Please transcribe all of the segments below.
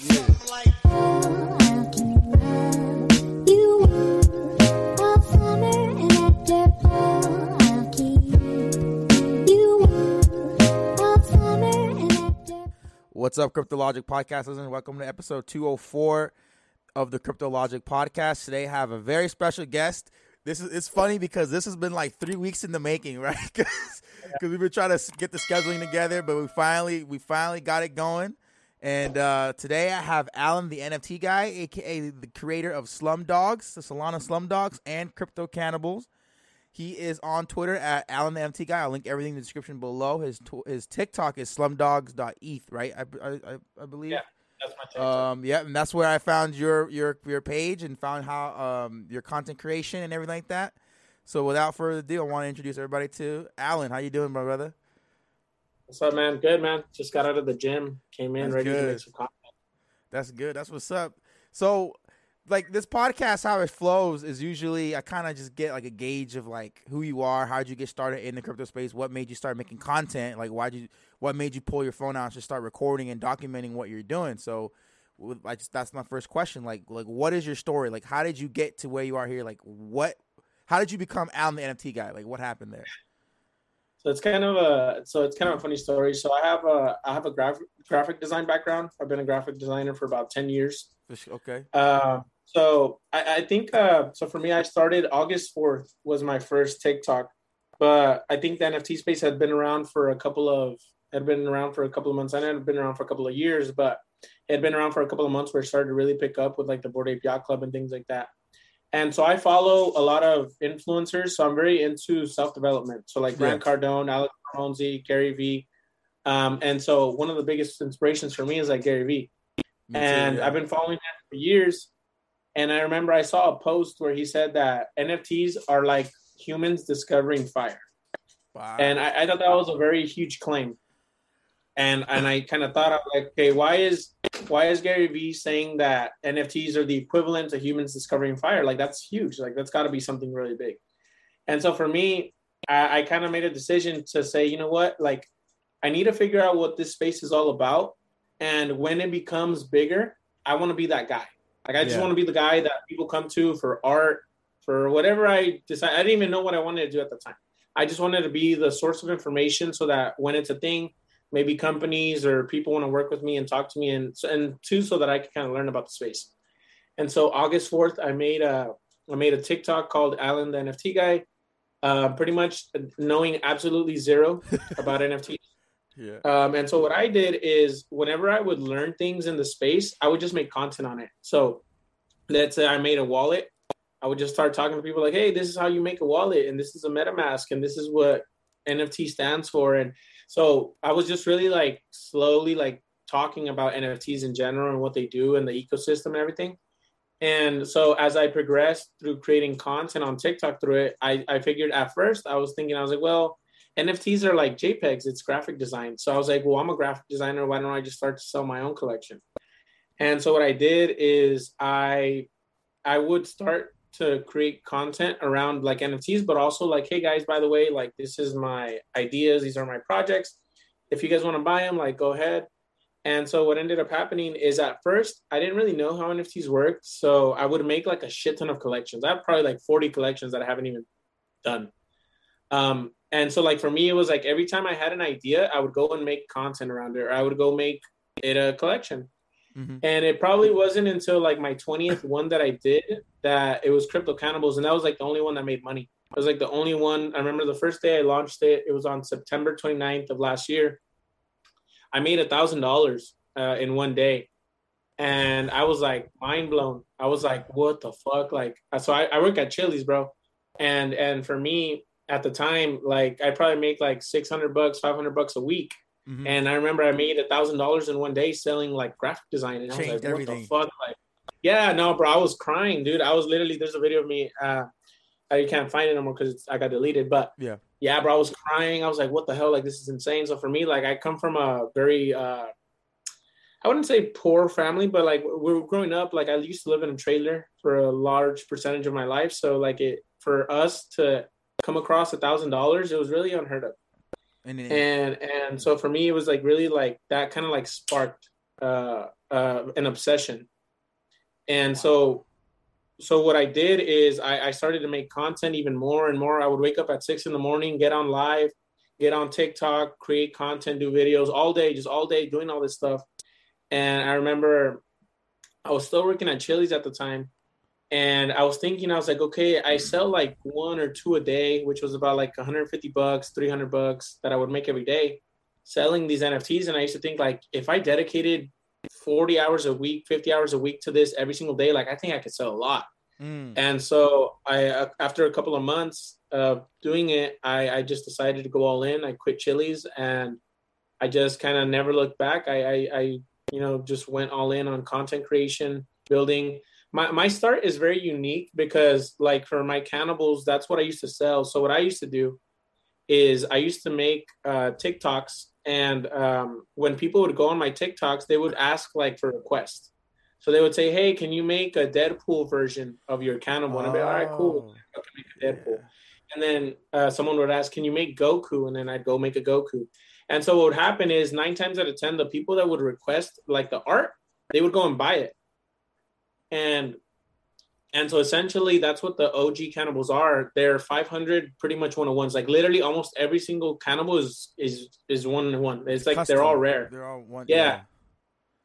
What's up, Cryptologic podcast listeners? Welcome to episode 204 of the Cryptologic podcast. Today, I have a very special guest. This is it's funny because this has been like three weeks in the making, right? Because we've been trying to get the scheduling together, but we finally we finally got it going. And uh, today I have Alan, the NFT guy, aka the creator of Slum Dogs, the Solana Slum Dogs, and Crypto Cannibals. He is on Twitter at Alan the NFT guy. I'll link everything in the description below. His tw- his TikTok is slumdogs.eth, right? I, I, I, I believe. Yeah, that's my TikTok. Um, yeah, and that's where I found your your your page and found how um your content creation and everything like that. So without further ado, I want to introduce everybody to Alan. How you doing, my brother? What's up, man? Good, man. Just got out of the gym, came in That's ready to make some content. That's good. That's what's up. So, like this podcast, how it flows is usually I kind of just get like a gauge of like who you are, how'd you get started in the crypto space, what made you start making content, like why'd you, what made you pull your phone out and just start recording and documenting what you're doing. So, with, like that's my first question. Like, like what is your story? Like, how did you get to where you are here? Like, what, how did you become Alan the NFT guy? Like, what happened there? So it's kind of a so it's kind of a funny story. So I have a I have a graphic graphic design background. I've been a graphic designer for about ten years. Okay. Uh, so I, I think uh, so for me, I started August fourth was my first TikTok, but I think the NFT space had been around for a couple of had been around for a couple of months. I know it had been around for a couple of years, but it had been around for a couple of months where it started to really pick up with like the Bored Ape Yacht Club and things like that. And so I follow a lot of influencers. So I'm very into self development. So like Grant Cardone, Alex Ronzi, Gary Vee. Um, and so one of the biggest inspirations for me is like Gary Vee. Me too, and yeah. I've been following him for years. And I remember I saw a post where he said that NFTs are like humans discovering fire. Wow. And I, I thought that was a very huge claim. And and I kind of thought, I was like, okay, why is why is Gary Vee saying that NFTs are the equivalent to humans discovering fire? Like that's huge. Like that's got to be something really big. And so for me, I, I kind of made a decision to say, you know what, like I need to figure out what this space is all about. And when it becomes bigger, I want to be that guy. Like I just Yeah. want to be the guy that people come to for art, for whatever I decide. I didn't even know what I wanted to do at the time. I just wanted to be the source of information so that when it's a thing, maybe companies or people want to work with me and talk to me, and and two, so that I can kind of learn about the space. And so August fourth, I made a I made a TikTok called Alan the NFT guy, uh, pretty much knowing absolutely zero about NFTs. yeah. Um, and so what I did is whenever I would learn things in the space, I would just make content on it. So let's say I made a wallet, I would just start talking to people like, hey, this is how you make a wallet, and this is a MetaMask, and this is what NFT stands for. And so I was just really like slowly like talking about NFTs in general and what they do and the ecosystem and everything. And so as I progressed through creating content on TikTok through it, I, I figured at first I was thinking, I was like, well, NFTs are like JPEGs, it's graphic design. So I was like, well, I'm a graphic designer. Why don't I just start to sell my own collection? And so what I did is I I would start to create content around like NFTs, but also like, hey guys, by the way, like this is my ideas, these are my projects. If you guys want to buy them, like go ahead. And so what ended up happening is at first I didn't really know how NFTs worked. So I would make like a shit ton of collections. I have probably like 40 collections that I haven't even done. Um, and so like for me, it was like every time I had an idea, I would go and make content around it, or I would go make it a collection. Mhm. And it probably wasn't until like my 20th one that I did that it was Crypto Cannibals. And that was like the only one that made money. It was like the only one. I remember the first day I launched it, it was on September 29th of last year. I made a thousand dollars uh, in one day. And I was like mind blown. I was like, what the fuck? Like, so I, I work at Chili's, bro. And, and for me at the time, like I probably make like 600 bucks, 500 bucks a week. Mm-hmm. And I remember I made a thousand dollars in one day selling like graphic design, and I was like, "What everything. the fuck?" Like, yeah, no, bro, I was crying, dude. I was literally there's a video of me. Uh, I can't find it anymore because I got deleted. But yeah, yeah, bro, I was crying. I was like, "What the hell? Like, this is insane." So for me, like, I come from a very uh, I wouldn't say poor family, but like we were growing up, like I used to live in a trailer for a large percentage of my life. So like it for us to come across a thousand dollars, it was really unheard of. And, and and so for me, it was like really like that kind of like sparked uh, uh, an obsession. And so so what I did is I, I started to make content even more and more. I would wake up at six in the morning, get on live, get on TikTok, create content, do videos all day, just all day doing all this stuff. And I remember I was still working at Chili's at the time. And I was thinking, I was like, okay, I sell like one or two a day, which was about like 150 bucks, 300 bucks that I would make every day selling these NFTs. And I used to think like, if I dedicated 40 hours a week, 50 hours a week to this every single day, like I think I could sell a lot. Mm. And so I, uh, after a couple of months of doing it, I, I just decided to go all in. I quit Chili's and I just kind of never looked back. I, I, I you know, just went all in on content creation, building. My my start is very unique because like for my cannibals, that's what I used to sell. So what I used to do is I used to make uh, TikToks, and um, when people would go on my TikToks, they would ask like for requests. So they would say, "Hey, can you make a Deadpool version of your cannibal?" And I'd be, "All right, cool. I can make a Deadpool." Yeah. And then uh, someone would ask, "Can you make Goku?" And then I'd go make a Goku. And so what would happen is nine times out of ten, the people that would request like the art, they would go and buy it. And and so essentially that's what the OG cannibals are. They're 500 pretty much one on ones. Like literally almost every single cannibal is is is one on one. It's like custom. they're all rare. They're all one. Yeah. yeah.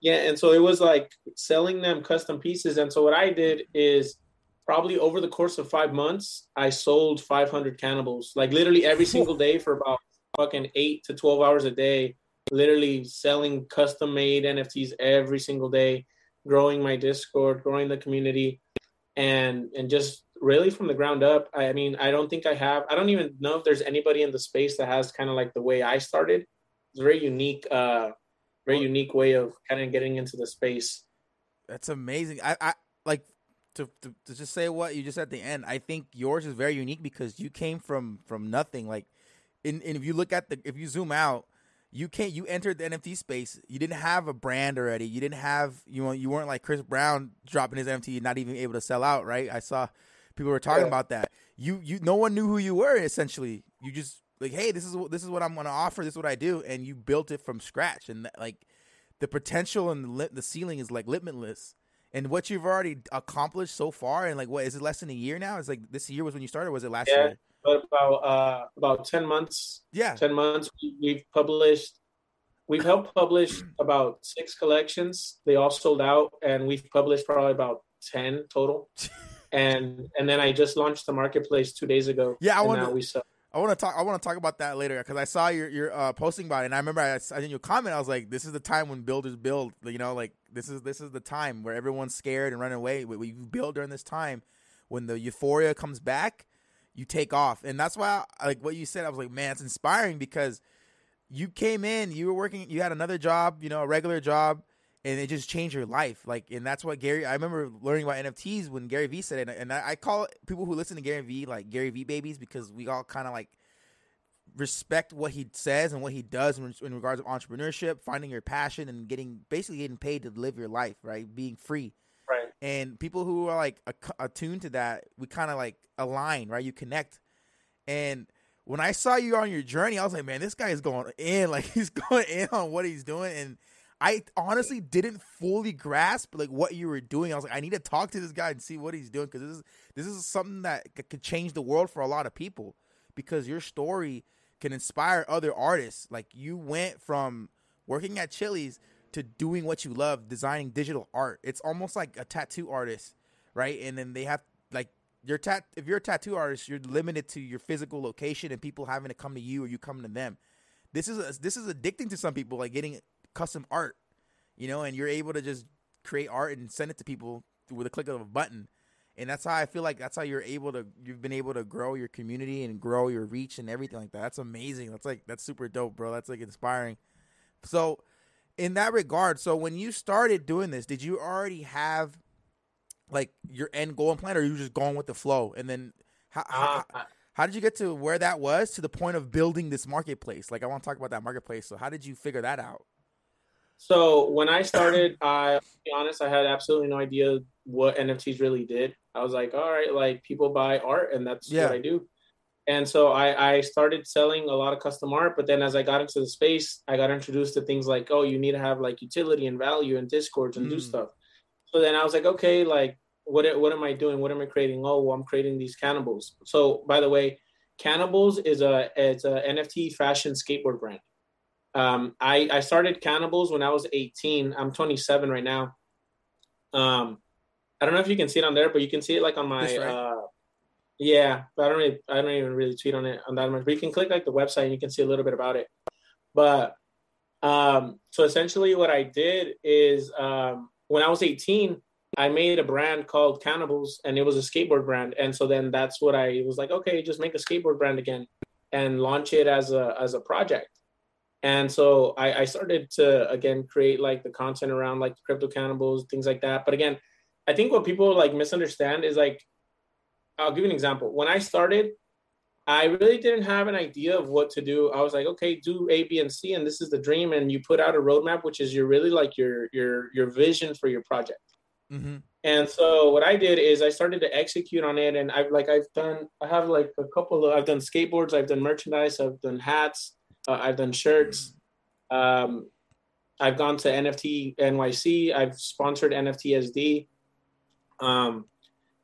Yeah, and so it was like selling them custom pieces. And so what I did is probably over the course of five months, I sold 500 cannibals, like literally every single day for about fucking eight to 12 hours a day, literally selling custom made NFTs every single day, growing my Discord, growing the community, and and just really from the ground up. I mean, I don't think I have. I don't even know if there's anybody in the space that has kind of like the way I started. It's a very unique, uh, very unique way of kind of getting into the space. That's amazing. I, I like to, to, to just say what you just said at the end. I think yours is very unique because you came from from nothing. Like and, and if you look at the if you zoom out, you can't you entered the NFT space. You didn't have a brand already. You didn't have you know you weren't like Chris Brown dropping his NFT, not even able to sell out. Right? I saw people were talking yeah. about that. You you no one knew who you were essentially. You just like hey this is what this is what I'm gonna offer. This is what I do, and you built it from scratch. And like the potential and the, the ceiling is like limitless. And what you've already accomplished so far, and like what is it less than a year now? Is like this year was when you started. was it last yeah. year? But about uh, about ten months. Yeah, ten months. We, have published. We've helped publish about six collections. They all sold out, and we've published probably about ten total. and and then I just launched the marketplace two days ago. Yeah, I want to. We sell. I want to talk. I want to talk about that later because I saw your your uh, posting about it, and I remember I, I did your comment. I was like, "This is the time when builders build." You know, like this is this is the time where everyone's scared and running away. We, we build during this time when the euphoria comes back you take off. And that's why, like what you said, I was like, man, it's inspiring because you came in, you were working, you had another job, you know, a regular job, and it just changed your life. Like, and that's what Gary. I remember learning about NFTs when Gary Vee said it, and I, I call people who listen to Gary Vee like Gary Vee babies because we all kind of like respect what he says and what he does in, in regards of entrepreneurship, finding your passion, and getting basically getting paid to live your life, right? Being free. And people who are like attuned to that, we kind of like align, right? You connect. And when I saw you on your journey, I was like, man, this guy is going in. Like he's going in on what he's doing. And I honestly didn't fully grasp like what you were doing. I was like, I need to talk to this guy and see what he's doing because this is this is something that could change the world for a lot of people. Because your story can inspire other artists. Like you went from working at Chili's to doing what you love, designing digital art. It's almost like a tattoo artist, right? And then they have like your tat. If you're a tattoo artist, you're limited to your physical location and people having to come to you or you come to them. This is a, this is addicting to some people, like getting custom art, you know, and you're able to just create art and send it to people with a click of a button. And that's how I feel like that's how you're able to you've been able to grow your community and grow your reach and everything like that. That's amazing. That's like that's super dope, bro. That's like inspiring. So, in that regard, so when you started doing this, did you already have like your end goal and plan, or you just going with the flow? And then how, uh, how, how did you get to where that was to the point of building this marketplace? Like, I want to talk about that marketplace. So, how did you figure that out? So when I started, I be honest, I had absolutely no idea what NFTs really did. I was like, all right, like people buy art, and that's yeah. what I do. And so I, I started selling a lot of custom art, but then as I got into the space, I got introduced to things like, oh, you need to have like utility and value and discords and mm. do stuff. So then I was like, okay, like what what am I doing? What am I creating? Oh, well, I'm creating these cannibals. So by the way, cannibals is a it's a NFT fashion skateboard brand. Um, I I started cannibals when I was 18. I'm 27 right now. Um, I don't know if you can see it on there, but you can see it like on my right. uh, yeah, but I don't really, I don't even really tweet on it on that much. But you can click like the website and you can see a little bit about it. But um, so essentially, what I did is um, when I was 18, I made a brand called Cannibals, and it was a skateboard brand. And so then that's what I was like, okay, just make a skateboard brand again and launch it as a as a project. And so I, I started to again create like the content around like crypto cannibals, things like that. But again, I think what people like misunderstand is like I'll give you an example. When I started, I really didn't have an idea of what to do. I was like, okay, do A, B, and C, and this is the dream. And you put out a roadmap, which is your really like your your your vision for your project. Mm-hmm. And so what I did is I started to execute on it, and I've like I've done I have like a couple of I've done skateboards, I've done merchandise, I've done hats, uh, I've done shirts. Um, I've gone to NFT NYC. I've sponsored NFT SD. Um,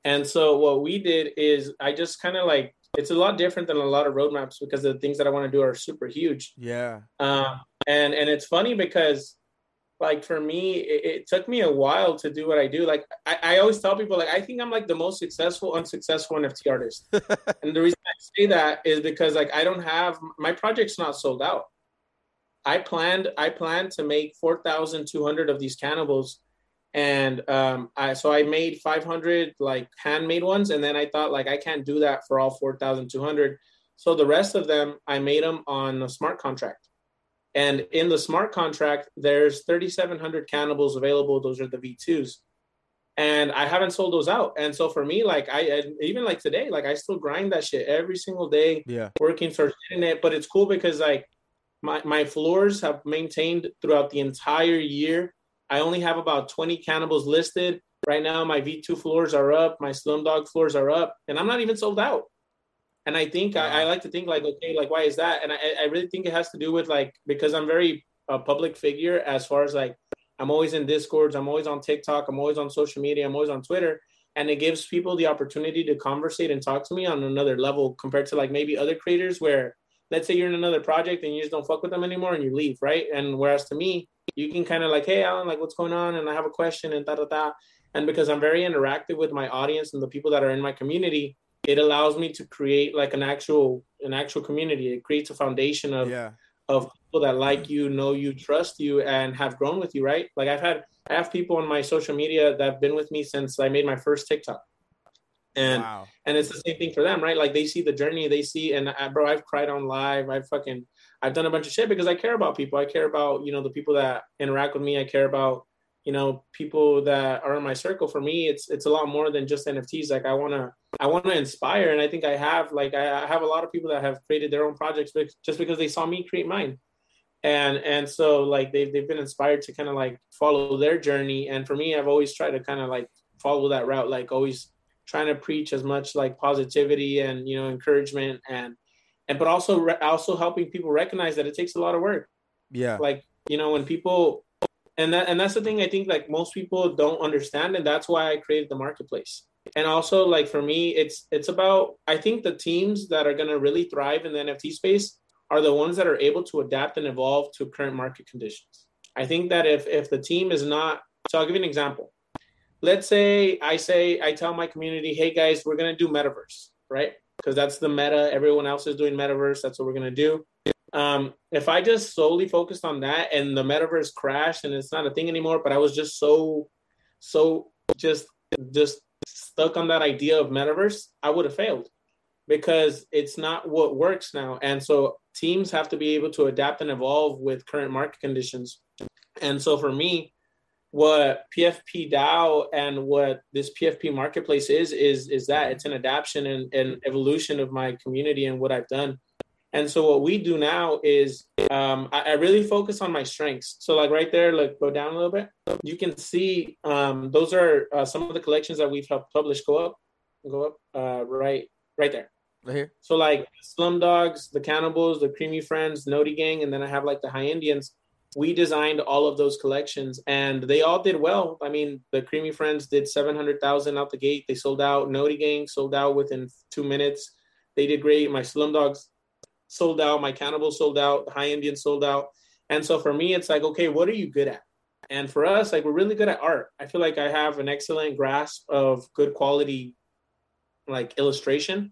and so what we did is I just kind of like it's a lot different than a lot of roadmaps because the things that I want to do are super huge. Yeah. Um, and and it's funny because like for me, it, it, took me a while to do what I do. Like I, I always tell people, like I think I'm like the most successful, unsuccessful NFT artist. and the reason I say that is because like I don't have my project's not sold out. I planned I planned to make four thousand two hundred of these cannibals and um, I so I made 500 like handmade ones, and then I thought like I can't do that for all 4,200. So the rest of them I made them on a smart contract, and in the smart contract there's 3,700 cannibals available. Those are the V2s, and I haven't sold those out. And so for me, like I, I even like today, like I still grind that shit every single day, yeah, working for it. But it's cool because like my my floors have maintained throughout the entire year I only have about 20 cannibals listed. Right now, my V2 floors are up, my Slumdog floors are up, and I'm not even sold out. And I think wow. I, I, like to think like, okay, like why is that? And I, I really think it has to do with like because I'm very a public figure as far as like I'm always in discords, I'm always on TikTok, I'm always on social media, I'm always on Twitter, and it gives people the opportunity to conversate and talk to me on another level compared to like maybe other creators where let's say you're in another project and you just don't fuck with them anymore and you leave, right? And whereas to me, you can kind of like, hey, Alan, like, what's going on? And I have a question and da da da. And because I'm very interactive with my audience and the people that are in my community, it allows me to create like an actual an actual community. It creates a foundation of yeah. of people that like you, know you, trust you, and have grown with you. Right? Like I've had I have people on my social media that have been with me since I made my first TikTok and wow. and it's the same thing for them right like they see the journey they see and I, bro i've cried on live i've fucking i've done a bunch of shit because i care about people. I care about you know the people that interact with me. I care about you know people that are in my circle. For me it's it's a lot more than just nfts like i want to i want to inspire and i think i have like I, I have a lot of people that have created their own projects just because they saw me create mine. And and so like they've, they've been inspired to kind of like follow their journey. And for me i've always tried to kind of like follow that route like always trying to preach as much like positivity and you know encouragement and and but also re- also helping people recognize that it takes a lot of work. Yeah. Like you know when people and that and that's the thing i think like most people don't understand and that's why i created the marketplace. And also like for me it's it's about i think the teams that are going to really thrive in the nft space are the ones that are able to adapt and evolve to current market conditions. I think that if if the team is not so i'll give you an example. Let's say I say I tell my community, hey guys, we're gonna do metaverse, right? Because that's the meta. Everyone else is doing metaverse. That's what we're gonna do. Um, if I just solely focused on that and the metaverse crashed and it's not a thing anymore, but I was just so, so just just stuck on that idea of metaverse, I would have failed. because it's not what works now. And so teams have to be able to adapt and evolve with current market conditions. And so for me, what PFP DAO and what this PFP marketplace is is is that it's an adaptation and, and evolution of my community and what I've done. And so what we do now is um, I, I, really focus on my strengths. So like right there, like go down a little bit. You can see um, those are uh, some of the collections that we've helped publish. Go up, go up, uh, right, right there. Right here. So like Slumdogs, the Cannibals, the Creamy Friends, Noti Gang, and then I have like the High Indians. We designed all of those collections, and they all did well. I mean, the Creamy Friends did seven hundred thousand out the gate. They sold out. Noti Gang sold out within two minutes. They did great. My Slumdogs sold out. My Cannibal sold out. High Indian sold out. And so for me, it's like, okay, what are you good at? And for us, like we're really good at art. I feel like I have an excellent grasp of good quality, like illustration.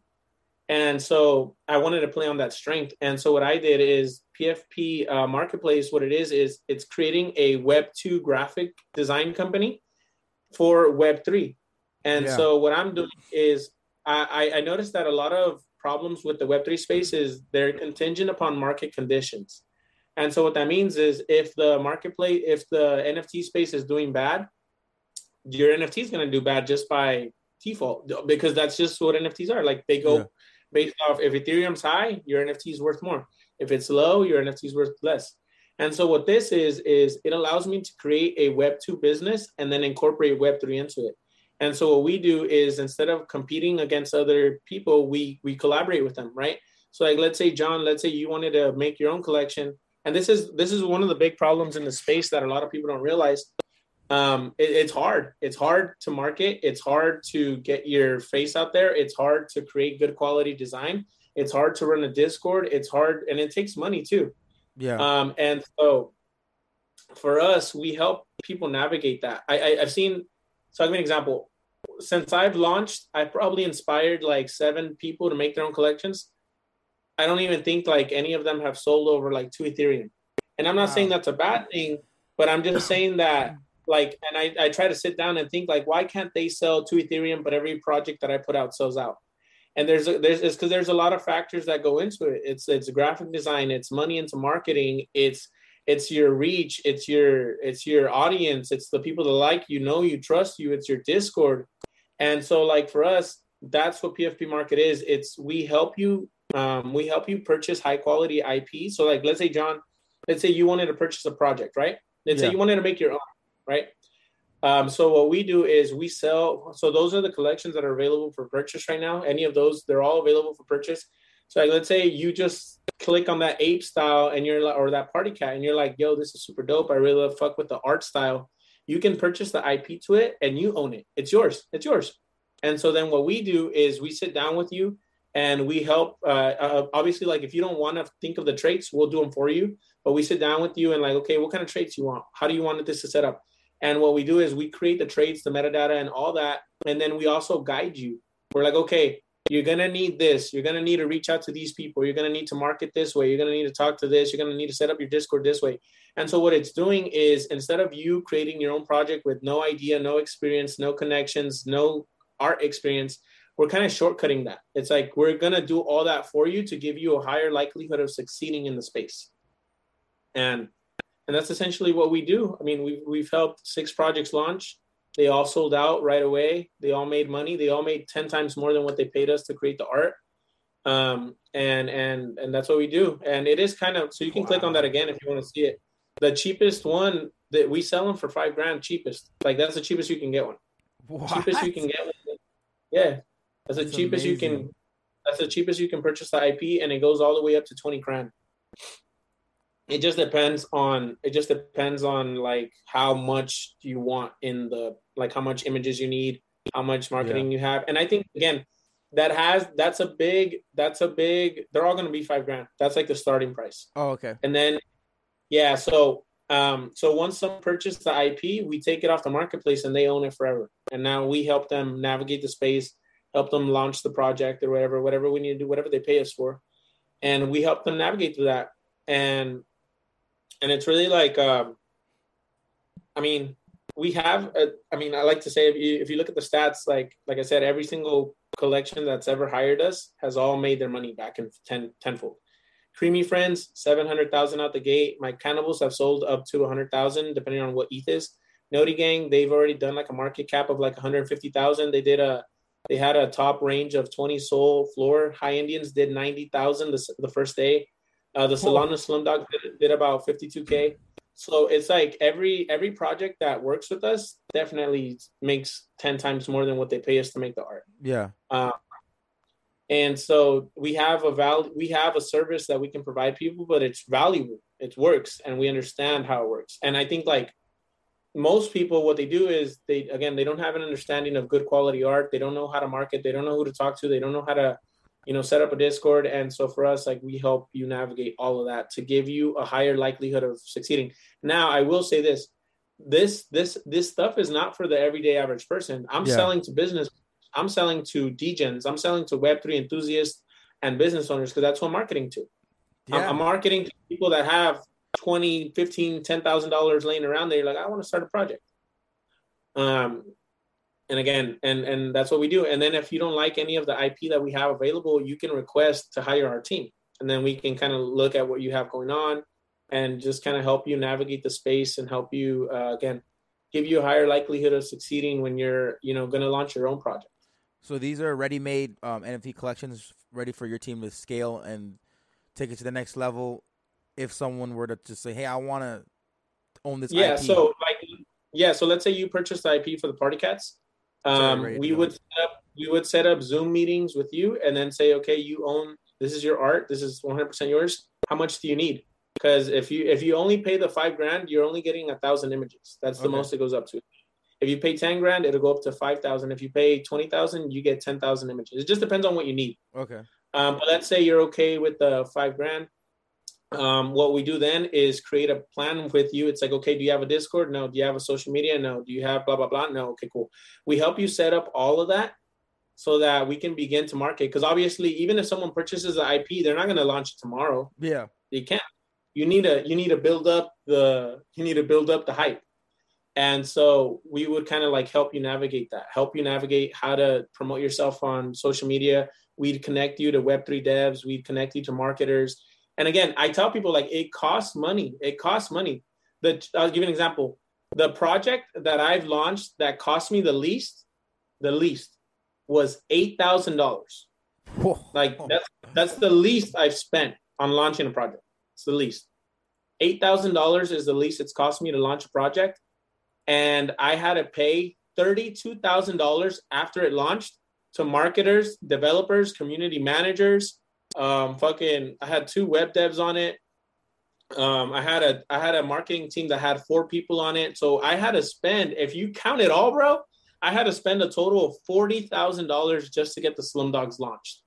And so I wanted to play on that strength. And so what I did is PFP uh, Marketplace. What it is is it's creating a Web two graphic design company for Web three. And yeah. so what I'm doing is I, I noticed that a lot of problems with the Web3 space is they're contingent upon market conditions. And so what that means is if the marketplace, if the NFT space is doing bad, your NFT is going to do bad just by default because that's just what NFTs are. Like they go yeah. based off if Ethereum's high, your NFT is worth more. If it's low, your NFT is worth less. And so what this is is it allows me to create a Web two business and then incorporate Web three into it. And so what we do is instead of competing against other people, we we collaborate with them, right? So like let's say John, let's say you wanted to make your own collection, and this is this is one of the big problems in the space that a lot of people don't realize. Um, it, it's hard. It's hard to market. It's hard to get your face out there. It's hard to create good quality design. It's hard to run a Discord. It's hard, and it takes money too. Yeah. Um, and so for us, we help people navigate that. I, I I've seen. So I'll give you an example since I've launched, I've probably inspired like seven people to make their own collections. I don't even think like any of them have sold over like two Ethereum. And I'm not wow. saying that's a bad thing, but I'm just saying that like, and I, I try to sit down and think like, why can't they sell two Ethereum, but every project that I put out sells out? And there's a, there's it's because there's a lot of factors that go into it. It's it's graphic design, it's money into marketing, it's it's your reach it's your it's your audience it's the people that like you know you trust you it's your discord. And so like for us that's what pfp market is. It's we help you um, we help you purchase high quality ip so like let's say john let's say you wanted to purchase a project right? Let's yeah. say you wanted to make your own right um, so what we do is we sell so those are the collections that are available for purchase right now any of those they're all available for purchase so like let's say you just click on that ape style and you're like, or that party cat, and you're like, yo, this is super dope. I really love fuck with the art style. You can purchase the IP to it and you own it. It's yours. It's yours. And so then what we do is we sit down with you and we help. Uh, uh, obviously, like if you don't want to think of the traits, we'll do them for you. But we sit down with you and like, okay, what kind of traits you want? How do you want this to set up? And what we do is we create the traits, the metadata, and all that, and then we also guide you. We're like, okay, you're going to need this. You're going to need to reach out to these people. You're going to need to market this way. You're going to need to talk to this. You're going to need to set up your Discord this way. And so, what it's doing is instead of you creating your own project with no idea, no experience, no connections, no art experience, we're kind of shortcutting that. It's like we're going to do all that for you to give you a higher likelihood of succeeding in the space. And and that's essentially what we do. I mean, we've, we've helped six projects launch they all sold out right away. They all made money. They all made 10 times more than what they paid us to create the art. Um, and and and that's what we do. And it is kind of so you can wow. click on that again if you want to see it. The cheapest one that we sell them for five grand, cheapest. Like that's the cheapest you can get one. What? Cheapest you can get one. Yeah. That's the cheapest amazing. you can that's the cheapest you can purchase the IP and it goes all the way up to 20 grand it just depends on it just depends on like how much you want in the like how much images you need how much marketing yeah. you have. And i think again that has that's a big that's a big they're all going to be five grand. That's like the starting price. Oh okay. And then yeah so um so once someone purchase the ip we take it off the marketplace and they own it forever. And now we help them navigate the space help them launch the project or whatever whatever we need to do whatever they pay us for. And we help them navigate through that. And and it's really like um, I mean, we have. A, I mean, I like to say if you if you look at the stats, like like I said, every single collection that's ever hired us has all made their money back in ten tenfold. Creamy Friends, seven hundred thousand out the gate. My cannibals have sold up to a hundred thousand, depending on what ETH is. Noti Gang, they've already done like a market cap of like one hundred fifty thousand. They did a they had a top range of 20 SOL floor. High Indians did 90,000 the, the first day. Uh, the Solana Slumdog did, did about 52K. So it's like every every project that works with us definitely makes 10 times more than what they pay us to make the art. Yeah. Uh, and so we have a val we have a service that we can provide people, but it's valuable. It works and we understand how it works. And I think like most people what they do is they again they don't have an understanding of good quality art they don't know how to market they don't know who to talk to they don't know how to you know set up a discord. And so for us like we help you navigate all of that to give you a higher likelihood of succeeding. Now i will say this this this this stuff is not for the everyday average person. I'm yeah. selling to business i'm selling to degens i'm selling to web3 enthusiasts and business owners because that's what i'm marketing to. Yeah. I'm, I'm marketing to people that have 20 15 ten thousand dollars laying around there like i want to start a project. Um and again and and that's what we do and then if you don't like any of the ip that we have available you can request to hire our team and then we can kind of look at what you have going on and just kind of help you navigate the space and help you uh, again give you a higher likelihood of succeeding when you're you know going to launch your own project so these are ready-made um, nft collections ready for your team to scale and take it to the next level if someone were to just say, "Hey, I want to own this." Yeah. IP. So like, yeah. So let's say you purchased the IP for the Party Cats. Um, we would set up we would set up Zoom meetings with you, and then say, "Okay, you own this is your art. This is 100 percent yours. How much do you need?" Because if you if you only pay the five grand, you're only getting a thousand images. That's the okay. most it goes up to. If you pay 10 grand, it'll go up to 5,000. If you pay 20,000, you get 10,000 images. It just depends on what you need. Okay. Um, but let's say you're okay with the five grand um, what we do then is create a plan with you. It's like, okay, do you have a Discord? No. Do you have a social media? No. Do you have blah, blah, blah? No. Okay, cool. We help you set up all of that so that we can begin to market. Because obviously, even if someone purchases the IP, they're not going to launch it tomorrow. Yeah. You can't. You need to you need to build up the you need to build up the hype. And so we would kind of like help you navigate that, help you navigate how to promote yourself on social media. We'd connect you to Web3 devs, we'd connect you to marketers and again, I tell people like it costs money. It costs money. The I'll give you an example. The project that I've launched that cost me the least, the least was eight thousand dollars. Like that's that's the least I've spent on launching a project. It's the least. Eight thousand dollars is the least it's cost me to launch a project, and I had to pay thirty-two thousand dollars after it launched to marketers, developers, community managers, um, fucking, I had two web devs on it. Um, I had a I had a marketing team that had four people on it. So I had to spend, if you count it all, bro, I had to spend a total of forty thousand dollars just to get the Slum Dogs launched.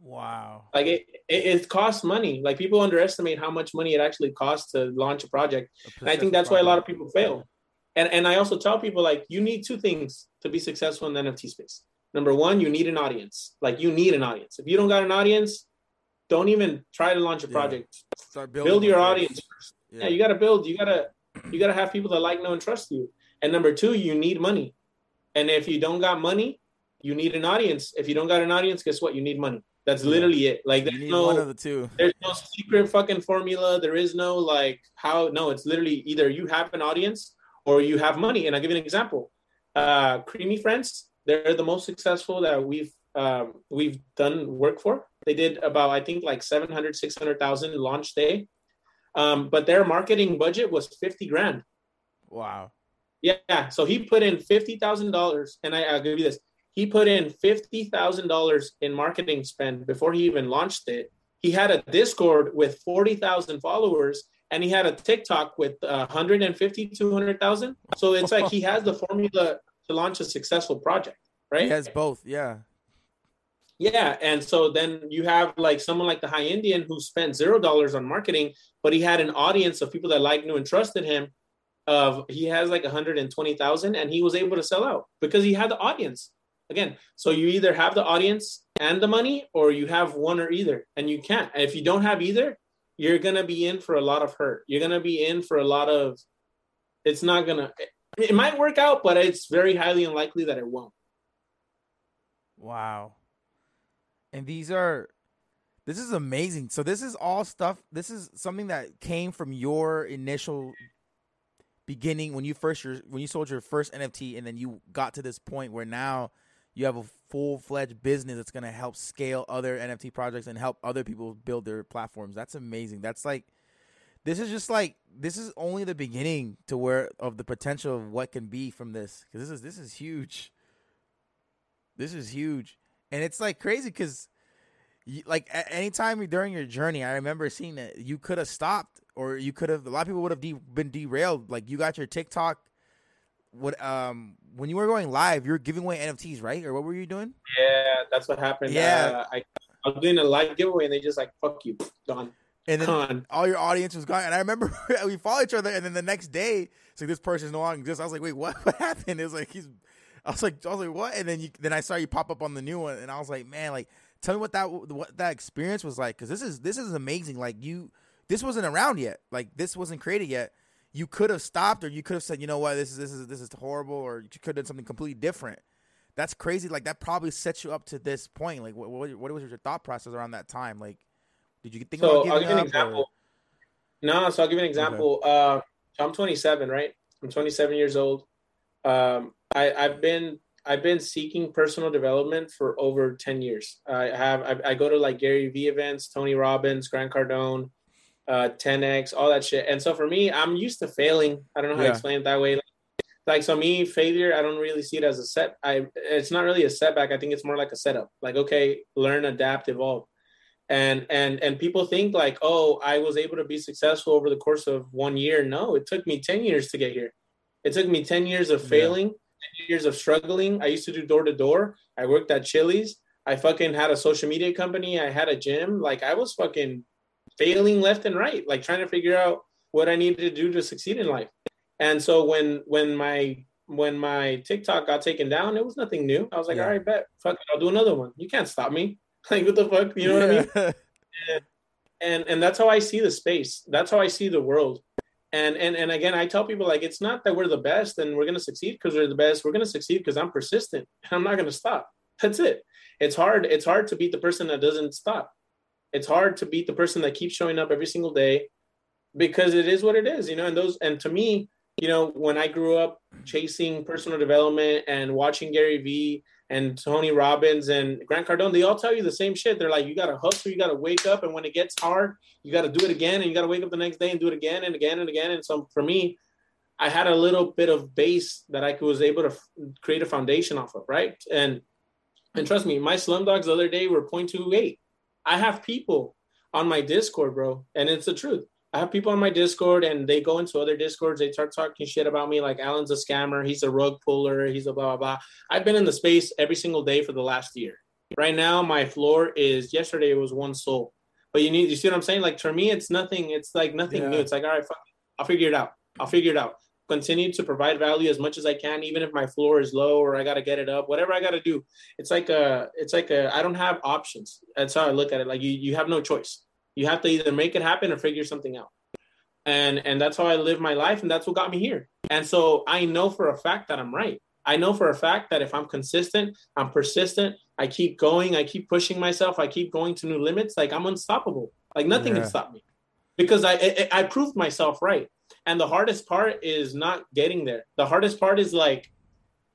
Wow! Like it, it, it, costs money. Like people underestimate how much money it actually costs to launch a project, a and I think that's project. why a lot of people fail. And and I also tell people like you need two things to be successful in the NFT space number one, you need an audience. Like you need an audience. If you don't got an audience, don't even try to launch a project. Yeah. Start building. Build your audience first. Yeah. yeah, you gotta build. You gotta you gotta have people that like, know, and trust you. And number two, you need money. And if you don't got money, you need an audience. If you don't got an audience, guess what? You need money. That's literally it. Like there's no one of the two. There's no secret fucking formula. There is no like how no, it's literally either you have an audience or you have money. And I'll give you an example. Uh Creamy Friends, they're the most successful that we've um, we've done work for. They did about I think like 700, 600,000 launch day. Um, but their marketing budget was 50 grand. Wow. Yeah. So he put in $50,000 and I, I'll give you this. He put in $50,000 in marketing spend before he even launched it. He had a Discord with 40,000 followers and he had a TikTok with uh, 150, 200,000. So it's like he has the formula to launch a successful project, right? He has both, yeah. Yeah, and so then you have like someone like the High Indian who spent zero dollars on marketing, but he had an audience of people that liked, knew, and trusted him. Of he has like 120,000, and he was able to sell out because he had the audience. Again, so you either have the audience and the money, or you have one or either, and you can't. And if you don't have either, you're gonna be in for a lot of hurt. You're gonna be in for a lot of. It's not gonna It might work out, but it's very highly unlikely that it won't. Wow. And these are this is amazing. So this is all stuff this is something that came from your initial beginning when you first your, when you sold your first NFT and then you got to this point where now you have a full-fledged business that's going to help scale other NFT projects and help other people build their platforms. That's amazing. That's like this is just like this is only the beginning to where of the potential of what can be from this cuz this is this is huge. This is huge. And it's like crazy cuz like anytime during your journey, I remember seeing that you could have stopped or you could have. A lot of people would have de- been derailed. Like you got your TikTok. What um when you were going live, you were giving away NFTs, right? Or what were you doing? Yeah, that's what happened. Yeah, uh, I, I was doing a live giveaway, and they just like fuck you, gone. And then gone. all your audience was gone. And I remember we follow each other, and then the next day, it's like this person's no longer exists. I was like, wait, what? What happened? It was like he's. I was like, I was like, what? And then you, then I saw you pop up on the new one, and I was like, man, like tell me what that what that experience was like because this is this is amazing. Like you, this wasn't around yet. Like this wasn't created yet. You could have stopped, or you could have said, you know what, this is this is this is horrible, or you could have done something completely different. That's crazy. Like that probably set you up to this point. Like what what, what was your thought process around that time? Like did you think so about I'll give you an example. Or? No, so I'll give you an example. Okay. Uh, I'm 27, right? I'm 27 years old. Um, I, I've been I've been seeking personal development for over 10 years. I have, I, I go to like Gary Vee events, Tony Robbins, Grant Cardone, uh, 10X, all that shit. And so for me, I'm used to failing. I don't know how yeah. to explain it that way. Like, like, so me, failure, I don't really see it as a set. I, it's not really a setback. I think it's more like a setup. Like, okay, learn, adapt, evolve. And, and, and people think like, oh, I was able to be successful over the course of one year. No, it took me 10 years to get here. It took me 10 years of failing. Yeah years of struggling. I used to do door to door. I worked at Chili's. I fucking had a social media company. I had a gym. Like I was fucking failing left and right, like trying to figure out what I needed to do to succeed in life. And so when when my when my TikTok got taken down, it was nothing new. I was like, yeah. all right, bet, fuck it, I'll do another one. You can't stop me. Like what the fuck, you know yeah. what I mean? and, and and that's how I see the space. That's how I see the world. And and and again, I tell people like it's not that we're the best and we're gonna succeed because we're the best. We're gonna succeed because I'm persistent and I'm not gonna stop. That's it. It's hard. It's hard to beat the person that doesn't stop. It's hard to beat the person that keeps showing up every single day because it is what it is, you know. And those and to me, you know, when I grew up chasing personal development and watching Gary Vee and Tony Robbins and Grant Cardone, they all tell you the same shit. They're like, you got to hustle, you got to wake up, and when it gets hard, you got to do it again, and you got to wake up the next day and do it again and again and again. And so for me, I had a little bit of base that I was able to create a foundation off of, right? And and trust me, my slum dogs the other day were 0.28. I have people on my Discord, bro, and it's the truth. I have people on my Discord and they go into other Discords. They start talking shit about me like Alan's a scammer. He's a rug puller. He's a blah, blah, blah. I've been in the space every single day for the last year. Right now, my floor is yesterday it was one SOL. But you need, you see what I'm saying? Like for me, it's nothing. It's like nothing yeah. new. It's like, all right, fuck, I'll figure it out. I'll figure it out. Continue to provide value as much as I can, even if my floor is low or I got to get it up, whatever I got to do. It's like a, it's like a, I don't have options. That's how I look at it. Like you, you have no choice. You have to either make it happen or figure something out. And and that's how I live my life and that's what got me here. And so I know for a fact that I'm right. I know for a fact that if I'm consistent, I'm persistent, I keep going, I keep pushing myself, I keep going to new limits, like I'm unstoppable. Like nothing yeah. can stop me. Because I, I I proved myself right. And the hardest part is not getting there. The hardest part is like,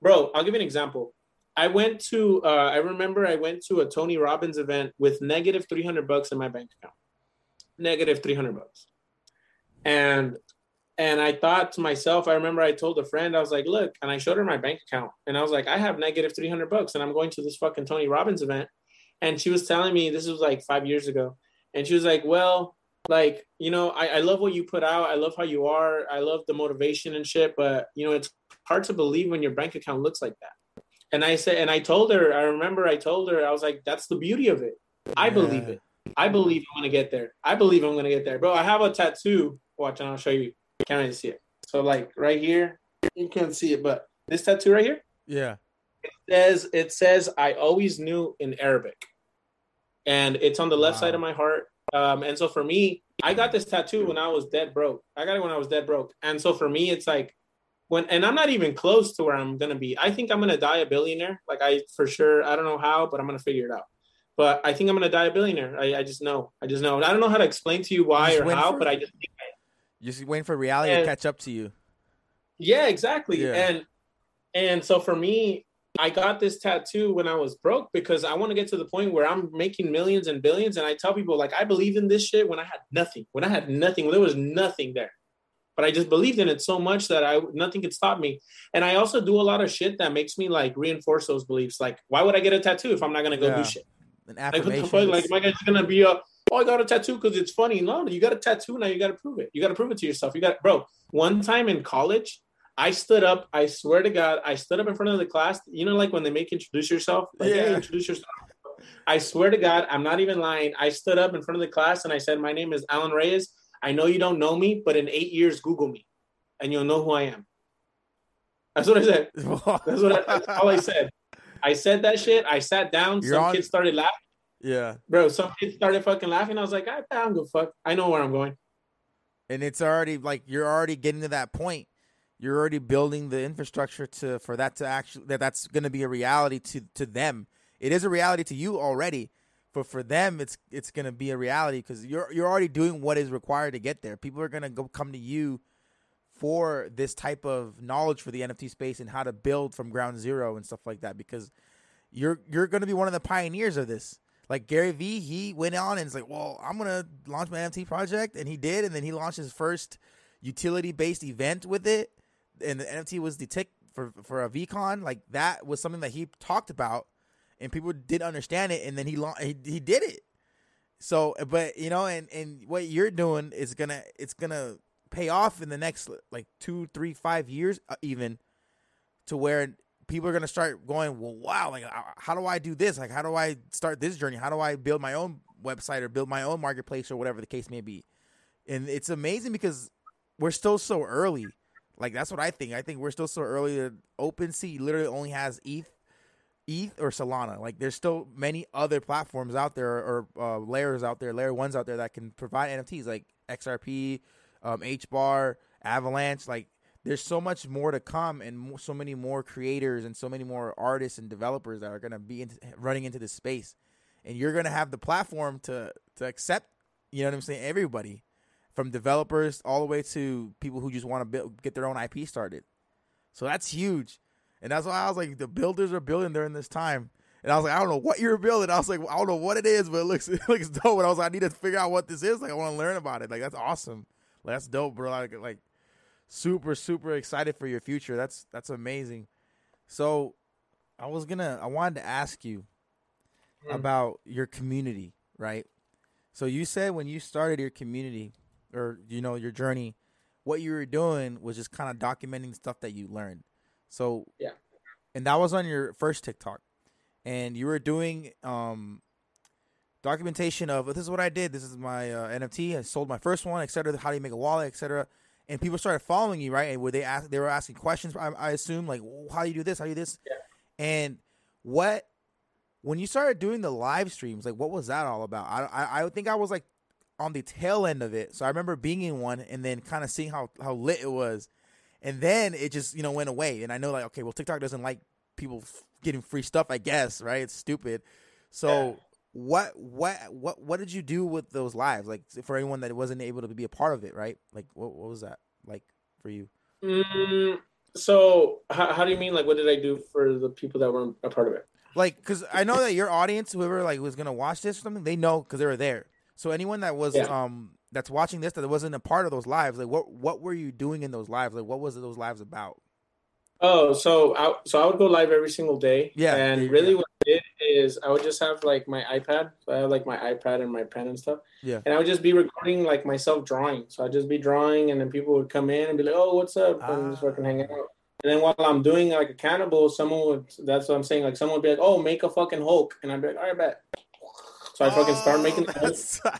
bro, I'll give you an example. I went to uh, I remember I went to a Tony Robbins event with negative 300 bucks in my bank account. Negative 300 bucks. And and I thought to myself, I remember I told a friend, I was like, look, and I showed her my bank account. And I was like, I have negative 300 bucks and I'm going to this fucking Tony Robbins event. And she was telling me, this was like five years ago. And she was like, well, like, you know, I, I love what you put out. I love how you are. I love the motivation and shit. But, you know, it's hard to believe when your bank account looks like that. And I said, and I told her, I remember I told her, I was like, that's the beauty of it. I yeah. believe it. I believe I'm gonna get there. I believe I'm gonna get there, bro. I have a tattoo. Watch, and I'll show you. You can't really see it. So like right here, you can't see it, but this tattoo right here. Yeah. It says it says I always knew in Arabic, and it's on the left wow. side of my heart. Um, and so for me, I got this tattoo when I was dead broke. I got it when I was dead broke, and so for me, it's like when and I'm not even close to where I'm gonna be. I think I'm gonna die a billionaire. Like I for sure. I don't know how, but I'm gonna figure it out. But I think I'm gonna die a billionaire. I, I just know. I just know. I don't know how to explain to you why You or how, went but I just think I You're just waiting for reality to catch up to you. Yeah, exactly. Yeah. And and so for me, I got this tattoo when I was broke because I want to get to the point where I'm making millions and billions. And I tell people like I believe in this shit when I had nothing. When I had nothing, when there was nothing there. But I just believed in it so much that I nothing could stop me. And I also do a lot of shit that makes me like reinforce those beliefs. Like, why would I get a tattoo if I'm not gonna go Yeah. do shit? An Like, what the affirmation. fuck? Like, am I just gonna be a, oh, I got a tattoo because it's funny? No, you got a tattoo now. You got to prove it. You got to prove it to yourself. You got, bro. One time in college, I stood up. I swear to God, I stood up in front of the class. You know, like when they make introduce yourself. Like, Yeah. yeah, introduce yourself. I swear to God, I'm not even lying. I stood up in front of the class and I said, "My name is Alan Reyes. I know you don't know me, but in eight years, Google me, and you'll know who I am." That's what I said. That's what. I, that's all I said. I said that shit. I sat down. You're Some on- kids started laughing yeah. bro. Some kids started fucking laughing. I was like, I, don't give a fuck. I know where I'm going. and it's already like you're already getting to that point you're already building the infrastructure to for that to actually that that's going to be a reality to to them it is a reality to you already but for them it's it's going to be a reality because you're you're already doing what is required to get there people are going to go come to you for this type of knowledge for the nft space and how to build from ground zero and stuff like that because you're you're going to be one of the pioneers of this like Gary Vee, he went on and it's like, well, I'm gonna launch my NFT project, and he did, and then he launched his first utility-based event with it, and the NFT was the tick for for a VeeCon. Like that was something that he talked about, and people didn't understand it, and then he lau- he, he did it. So, but you know, and and what you're doing is gonna it's gonna pay off in the next like two, three, five years, uh, even to where people are gonna start going, well, wow, like uh, how do I do this? Like how do I start this journey? How do I build my own website or build my own marketplace or whatever the case may be? And it's amazing because we're still so early. Like that's what I think. I think we're still so early. That OpenSea literally only has ETH, ETH or Solana. Like there's still many other platforms out there or uh, layers out there, layer ones out there that can provide NFTs like XRP, um, HBAR, Avalanche. Like there's so much more to come and so many more creators and so many more artists and developers that are to be running into this space and you're to have the platform to to accept you know what i'm saying everybody from developers all the way to people who just want to get their own ip started so that's huge and that's why i was like the builders are building during this time and I was like, I don't know what you're building. I was like, I don't know what it is, but it looks it looks dope. And I was like, I need to figure out what this is. Like, I want to learn about it. Like, that's awesome. That's dope, bro. Like, like super super excited for your future that's that's amazing so i was gonna i wanted to ask you Hmm. about your community right so you said when you started your community or you know your journey what you were doing was just kind of documenting stuff that you learned so Yeah. and that was on your first tiktok and you were doing um documentation of this is what I did. This is my uh, NFT. I sold my first one, etc. How do you make a wallet, etc. And people started following you, right? And were they ask, they were asking questions? I, I assume like, how do you do this? How do you do this? Yeah. And what when you started doing the live streams, like, what was that all about? I I, I think I was like on the tail end of it, so I remember being in one and then kind of seeing how how lit it was, and then it just you know went away. And I know like, okay, well, TikTok doesn't like people f- getting free stuff, I guess, right? It's stupid. So Yeah. What what what what did you do with those lives? Like for anyone that wasn't able to be a part of it, right? Like what what was that like for you? Mm, so how, how do you mean? Like, what did I do for the people that weren't a part of it? Like because I know that your audience, whoever like was gonna watch this or something, they know because they were there. So anyone that was Yeah. um that's watching this that wasn't a part of those lives, like what what were you doing in those lives? Like what was those lives about? Oh, so I so I would go live every single day. Yeah, and really yeah. what I did is I would just have like my iPad. So I have like my iPad and my pen and stuff. Yeah. And I would just be recording like myself drawing. So I'd just be drawing, and then people would come in and be like, "Oh, what's up?" and just Ah. fucking hang out. And then while I'm doing like a cannibal, someone would. That's what I'm saying. Like someone would be like, "Oh, make a fucking Hulk," and I'd be like, "All right, bet." So I fucking start making the. Oh,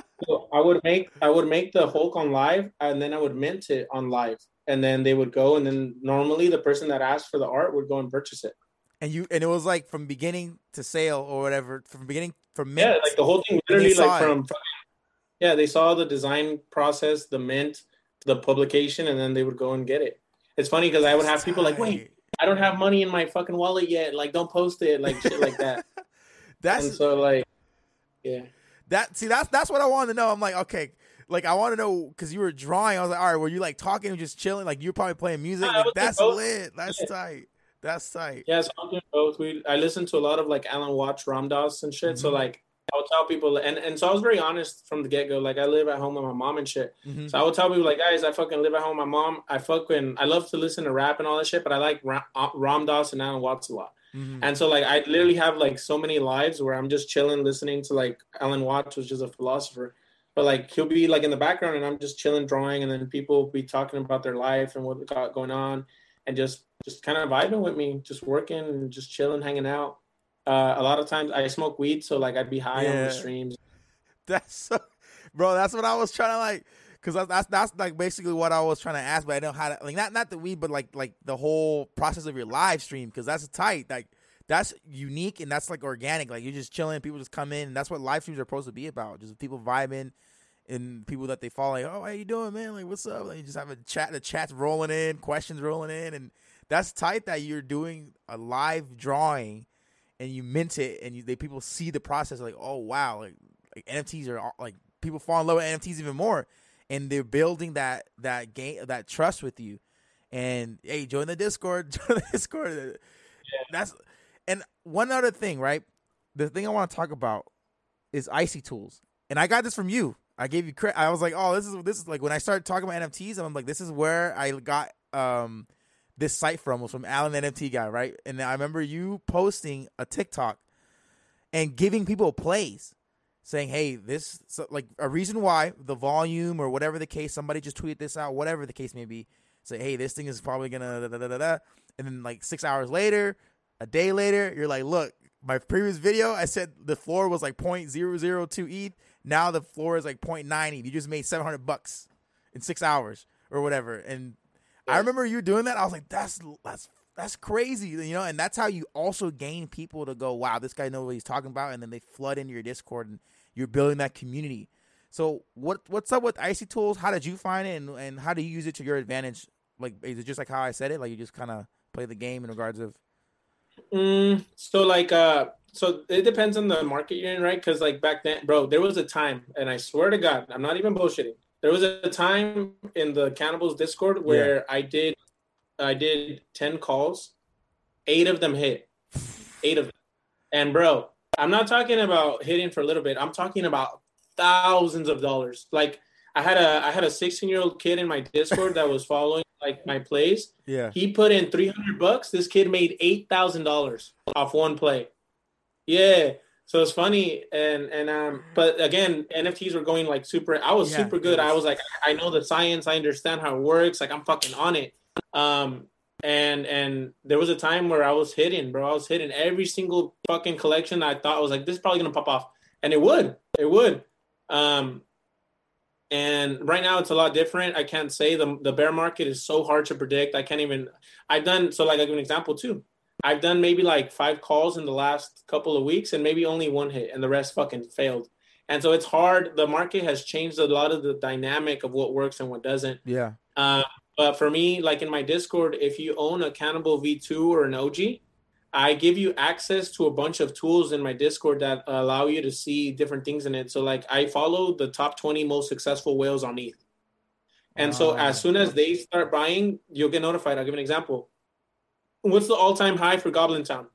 So I would make I would make the Hulk on live, and then I would mint it on live, and then they would go, and then normally the person that asked for the art would go and purchase it. And you and it was like from beginning to sale or whatever, from beginning from Yeah, mint. like the whole thing, literally, like from yeah, they saw the design process, the mint, the publication, and then they would go and get it. it's funny because I would have people like, wait, I don't have money in my fucking wallet yet. Like, don't post it, like shit like that. that's and so like, yeah. That see, that's that's what I wanted to know. I'm like, okay, like I want to know because you were drawing. I was like, all right, were you like talking or just chilling? Like you're probably playing music. Like, that's both. lit. That's Yeah. tight. That's tight. Yeah, so I'm doing both. We I listen to a lot of like Alan Watts, Ram Dass, and shit. So Mhm. like I would tell people, and and so I was very honest from the get go. Like I live at home with my mom and shit. Mhm. So I would tell people like, guys, I fucking live at home with my mom. I fucking I love to listen to rap and all that shit, but I like Ra- uh, Ram Dass and Alan Watts a lot. Mhm. And so like I literally have like so many lives where I'm just chilling, listening to like Alan Watts, which is a philosopher. But like he'll be like in the background, and I'm just chilling, drawing, and then people will be talking about their life and what they got going on, and just just kind of vibing with me, just working and just chilling, hanging out. Uh, a lot of times I smoke weed, so like I'd be high on the streams. That's so, bro. That's what I was trying to like, cause that's, that's that's like basically what I was trying to ask, but I don't know how to like not not the weed, but like like the whole process of your live stream, cause that's tight. Like that's unique and that's like organic. Like you're just chilling, people just come in, and that's what live streams are supposed to be about. Just people vibing and people that they follow. Like, oh, how you doing, man? Like, what's up? Like, you just have a chat. The chat's rolling in, questions rolling in, and that's tight that you're doing a live drawing and you mint it and you they people see the process like oh wow like like NFTs are like people fall in love with NFTs even more and they're building that that game that trust with you and hey join the discord join the discord that's and one other thing right the thing I want to talk about is icy tools and I got this from you I gave you credit I was like oh this is this is like when I started talking about NFTs I'm like this is where I got um this site from was from Alan NFT guy, right? And I remember you posting a TikTok and giving people plays, saying, "Hey, this so, like a reason why the volume or whatever the case. Somebody just tweeted this out, whatever the case may be. Say, hey, this thing is probably gonna da da da da." And then like six hours later, a day later, you're like, "Look, my previous video, I said the floor was like 0.002 ETH. Now the floor is like 0.9 ETH. You just made 700 bucks in six hours or whatever." And I remember you doing that. I was like, that's that's that's crazy, you know. And that's how you also gain people to go, wow, this guy knows what he's talking about, and then they flood into your Discord, and you're building that community. So what what's up with Icy Tools? How did you find it, and, and how do you use it to your advantage? Like, is it just like how I said it? Like you just kind of play the game in regards of Mm, so like uh so it depends on the market you're in, right? Because like back then, bro, there was a time, and I swear to God, I'm not even bullshitting. There was a time in the Cannibals Discord where I did I did 10 calls, eight of them hit. Eight of them. And bro, I'm not talking about hitting for a little bit. I'm talking about thousands of dollars. Like I had a I had a 16 year old kid in my Discord that was following like my plays. yeah, He put in 300 bucks. This kid made $8,000 off one play. Yeah. So it's funny and and um but again NFTs were going like super I was Yeah, super good. was- I was like I know the science, I understand how it works. Like I'm fucking on it. Um and and there was a time where I was hitting, bro. I was hitting every single fucking collection I thought was like this is probably going to pop off. And it would. It would. Um and right now it's a lot different. I can't say the the bear market is so hard to predict. I can't even. I've done so. Like I give an example too. I've done maybe like five calls in the last couple of weeks, and maybe only one hit, and the rest fucking failed. And so it's hard. The market has changed a lot of the dynamic of what works and what doesn't. yeah, Um, but for me, like in my Discord, if you own a Cannibal V2 or an OG, I give you access to a bunch of tools in my Discord that allow you to see different things in it. So, like, I follow the top 20 most successful whales on ETH. And so, Ah. as soon as they start buying, you'll get notified. I'll give an example. What's the all time high for Goblin Town?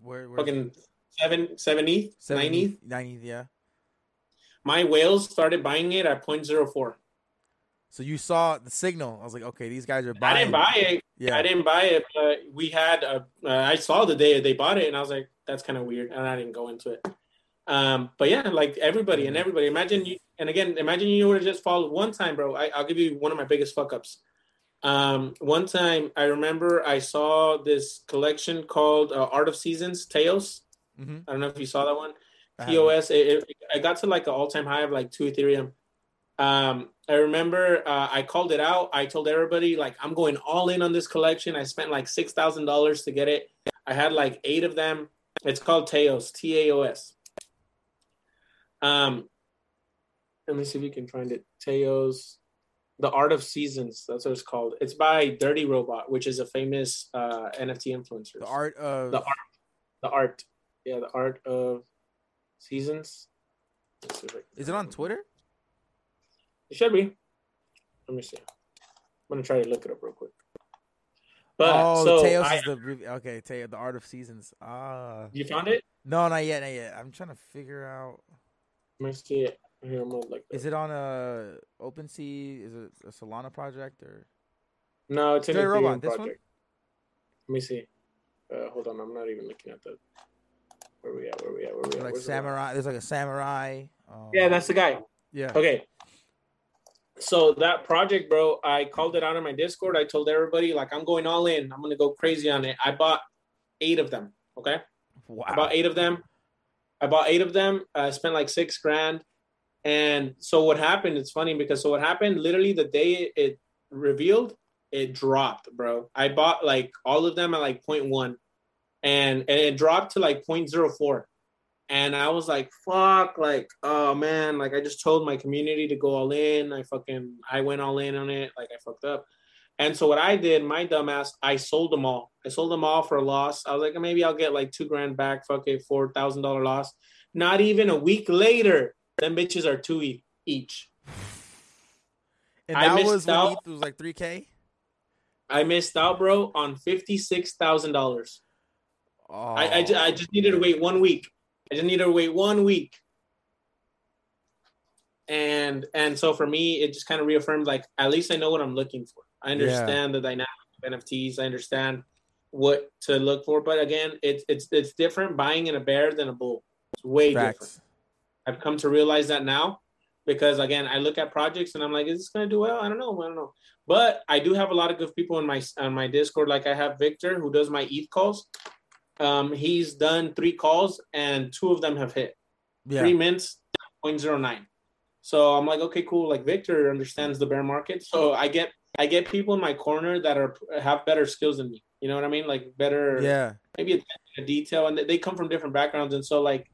where, where Fucking seven, seven ETH, nine ETH. nine ETH, yeah. My whales started buying it at 0.04. So you saw the signal. I was like, okay, these guys are buying. I didn't buy it. Yeah, I didn't buy it, but we had. A, uh, I saw the day they bought it, and I was like, "That's kind of weird," and I didn't go into it. Um, but yeah, like everybody and everybody. Imagine you, and again, imagine you would have just followed one time, bro. I, I'll give you one of my biggest fuck ups. Um, one time, I remember I saw this collection called uh, Art of Seasons, TAOS. Mhm. I don't know if you saw that one. POS. It, it, I got to like an all time high of like two Ethereum. Um, I remember uh, I called it out. I told everybody like I'm going all in on this collection. I spent like six thousand dollars to get it. I had like eight of them. It's called TAOS, T A O S. Um, let me see if you can find it. TAOS. The Art of Seasons. That's what it's called. It's by Dirty Robot, which is a famous uh, NFT influencer. The art of The art. The art. Yeah, the art of seasons. Let's see if I can Is it on Twitter? It should be. Let me see. I'm gonna try to look it up real quick. But oh, so TAOS I, is the okay. The art of seasons. Ah, you found it? no, not yet, not yet. I'm trying to figure out. Let me see it. Here, I'm look. Is it on a OpenSea? Is it a Solana project or? No, it's an Ethereum Robot, this project. one? Let me see. Uh, hold on, I'm not even looking at the. Where we at? Where we at? Where we at? like Where's the samurai. There's like a samurai. Um, Yeah, that's the guy. yeah. Okay. So that project, bro, I called it out on my Discord. I told everybody like I'm going all in. I'm gonna go crazy on it. I bought eight of them. Okay. I Wow. bought eight of them. I bought eight of them. I spent like six grand. And so what happened? It's funny because so what happened? Literally the day it revealed, it dropped, bro. I bought like all of them at like 0.1, and and it dropped to like 0.04. And I was like, fuck, like, oh man, like I just told my community to go all in. I fucking I went all in on it, like I fucked up. And so what I did, my dumbass, I sold them all. I sold them all for a loss. I was like, maybe I'll get like two grand back. Fuck it, four thousand dollar loss. Not even a week later, them bitches are two e- each. And I that missed was out. Was like 3K. I missed out, bro, on fifty six thousand dollars. Oh, I, I, I just needed to wait one week. I just need to wait one week. And and so for me, it just kind of reaffirmed like at least I know what I'm looking for. I understand the dynamic of NFTs. I understand what to look for. But again, it's it's it's different buying in a bear than a bull. It's way different. I've come to realize that now because again, I look at projects and I'm like, is this gonna do well? I don't know. I don't know. But I do have a lot of good people in my on my Discord. Like I have Victor who does my ETH calls. Um, he's done three calls and two of them have hit. Yeah. Three mints, 0.09. So I'm like, okay, cool. Like Victor understands the bear market. So I get I get people in my corner that are have better skills than me. You know what I mean? Like better Yeah. maybe a detail and they come from different backgrounds and so like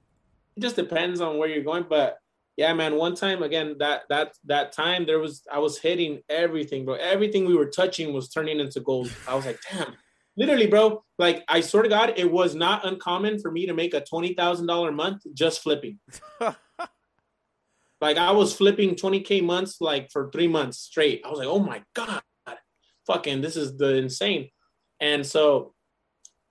it just depends on where you're going but yeah man one time again that that that time there was i was hitting everything bro everything we were touching was turning into gold i was like damn literally bro like i swear to god it was not uncommon for me to make a $20000 month just flipping like i was flipping 20k months like for three months straight i was like oh my god fucking this is the insane and so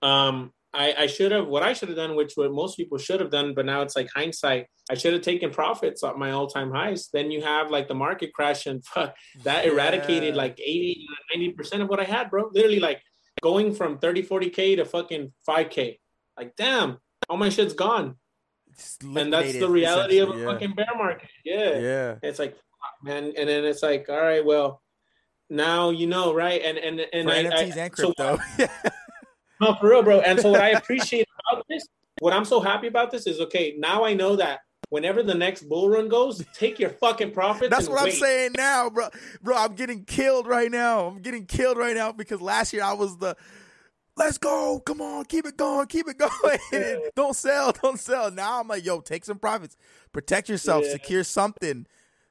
um I, I should have what I should have done, which what most people should have done, but now it's like hindsight. I should have taken profits at my all time highs. Then you have like the market crash and fuck that eradicated like 80, 90% of what I had, bro. Literally like going from 30, 40K to fucking 5K. Like, damn, all my shit's gone. And that's the reality of a essentially, fucking bear market. Yeah. Yeah. It's like, man. And then it's like, all right, well, now you know, right? And and and For I, NFTs I, and so no, for real, bro. And so what I appreciate about this, what I'm so happy about this is okay, now I know that whenever the next bull run goes, take your fucking profits. That's what I'm saying now, bro. Bro, I'm getting killed right now. I'm getting killed right now because last year I was the let's go, come on, keep it going, keep it going. don't sell, don't sell. Now I'm like, yo, take some profits. Protect yourself, Yeah. secure something.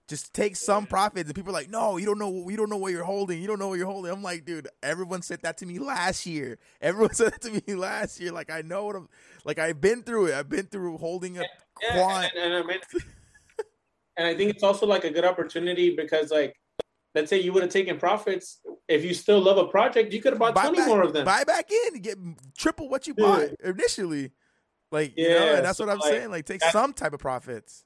Just take some profits. And people are like, no, you don't know you don't know what you're holding. You don't know what you're holding. I'm like, dude, everyone said that to me last year. Everyone said that to me last year. Like I know what I'm like I've been through it. I've been through holding a Yeah, quant. and, and I mean, and I think it's also like a good opportunity because like let's say you would have taken profits if you still love a project, you could have bought buy 20 back, more of them. Buy back in, get triple what you Yeah. bought initially. Like, you know, Yeah, and that's so, what I'm like, saying. Like, take some type of profits.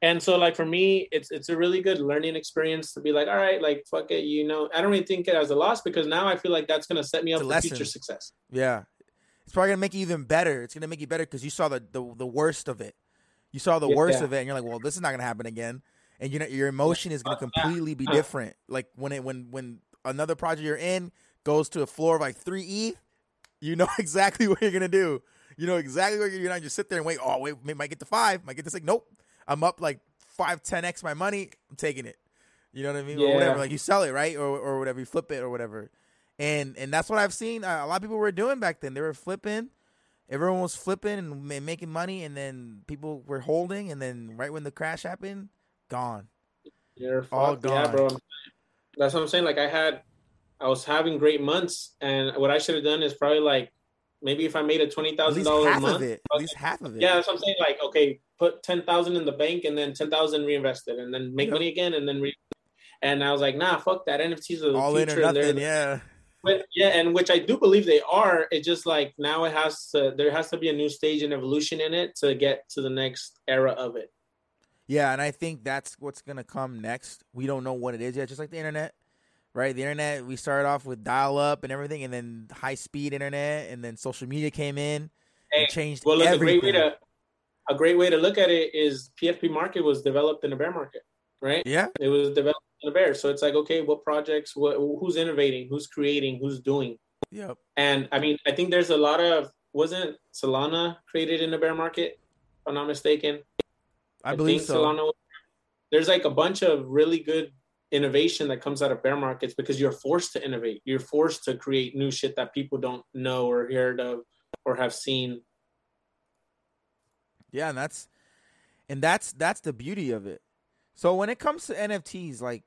And so like for me, it's it's a really good learning experience to be like, all right, like fuck it, you know, I don't really think it as a loss because now I feel like that's gonna set me up for lesson. future success. Yeah, it's probably gonna make you even better. It's gonna make you better because you saw the, the the worst of it. You saw the Yeah. worst of it, and you're like, well, this is not gonna happen again. And you know, your emotion is gonna completely be uh-huh. different. Like when it when when another project you're in goes to a floor of like 3e you know exactly what you're gonna do. You know exactly what you're going not just sit there and wait. Oh wait, might get to five, might get to six. Nope, I'm up like five, ten x my money. I'm taking it. You know what I mean? Or Yeah. whatever. Like you sell it, right? Or or whatever. You flip it or whatever. And and that's what I've seen. Uh, a lot of people were doing back then. They were flipping. Everyone was flipping and ma- making money, and then people were holding, and then right when the crash happened, gone. You're All fucked. Yeah, bro. That's what I'm saying. Like I had, I was having great months, and what I should have done is probably like maybe if I made a twenty thousand dollars a month, at least half of it. Yeah, that's what I'm saying. Like, okay, put ten thousand in the bank and then ten thousand reinvested, and then make yep. money again, and then re- and I was like, nah, fuck that. NFTs are the all future. in or nothing. Yeah. But yeah, and which I do believe they are. It's just like now it has to. There has to be a new stage and evolution in it to get to the next era of it. Yeah, and I think that's what's gonna come next. We don't know what it is yet. Just like the internet, right? The internet, we started off with dial up and everything, and then high speed internet, and then social media came in and changed well, look, everything. A great, way to, a great way to look at it is PFP market was developed in a bear market, right? Yeah, it was developed in a bear. So it's like, okay, what projects? What who's innovating? Who's creating? Who's doing? Yep. And I mean, I think there's a lot of wasn't Solana created in a bear market, if I'm not mistaken. I, I believe so. Solana, there's like a bunch of really good innovation that comes out of bear markets because you're forced to innovate. You're forced to create new shit that people don't know or heard of or have seen. Yeah, and that's and that's that's the beauty of it. So when it comes to NFTs, like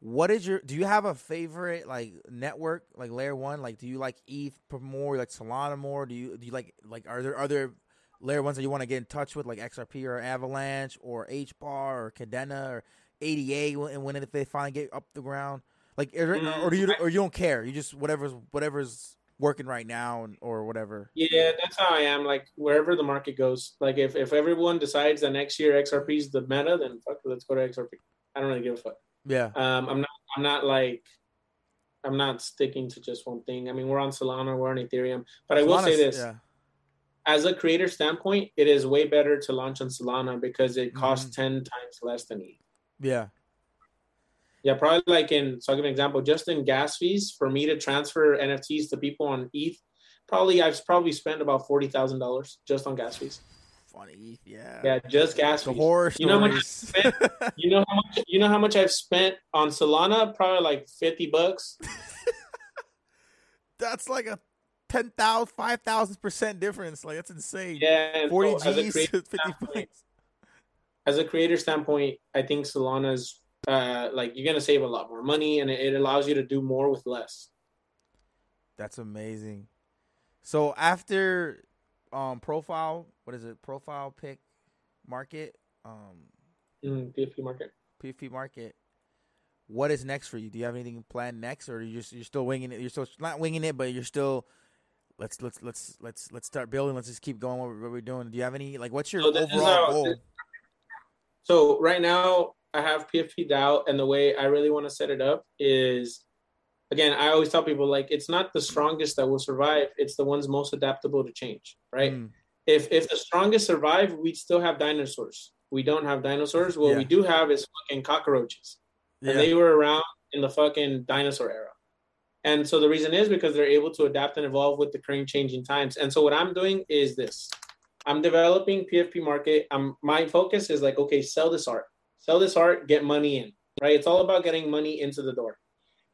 what is your do you have a favorite like network like layer one? Like do you like ETH more, like Solana more? Do you do you like like are there other layer ones that you want to get in touch with like XRP or Avalanche or HBAR or Kadena or ADA and when if they finally get up the ground? Like, or, or do you or you don't care? You just whatever's whatever's working right now or whatever. Yeah, that's how I am. Like wherever the market goes. Like if if everyone decides that next year XRP is the meta, then fuck, let's go to XRP. I don't really give a fuck. Yeah. Um, I'm not. I'm not like. I'm not sticking to just one thing. I mean, we're on Solana, we're on Ethereum, but I will say this. Yeah. As a creator standpoint, it is way better to launch on Solana because it costs mm-hmm. 10 times less than ETH. Yeah. Yeah, probably like in so I'll give an example. Just in gas fees for me to transfer NFTs to people on ETH, probably I've probably spent about forty thousand dollars just on gas fees. Funny, yeah. Yeah, just gas the fees. Horror you know how much spent, you know how much you know how much I've spent on Solana? Probably like fifty bucks. That's like a 10,000, 5,000 percent difference. Like that's insane. Yeah, forty so G's, fifty bucks as a creator standpoint, I think Solana's uh, like you're gonna save a lot more money, and it, allows you to do more with less. That's amazing. So after um profile, what is it? Profile pick market. Um, mm, PFP market. PFP market. What is next for you? Do you have anything planned next, or you just you're still winging it? You're still not winging it, but you're still let's let's let's let's let's start building. Let's just keep going. What, we're doing? Do you have any like what's your so overall goal? So right now I have PFP DAO, and the way I really want to set it up is, again, I always tell people like it's not the strongest that will survive; it's the ones most adaptable to change. Right? Mm. If if the strongest survive, we still have dinosaurs. We don't have dinosaurs. What yeah. we do have is fucking cockroaches, yeah. and they were around in the fucking dinosaur era. And so the reason is because they're able to adapt and evolve with the current changing times. And so what I'm doing is this. I'm developing PFP market. I'm my focus is like, okay, sell this art, sell this art, get money in, right? It's all about getting money into the door.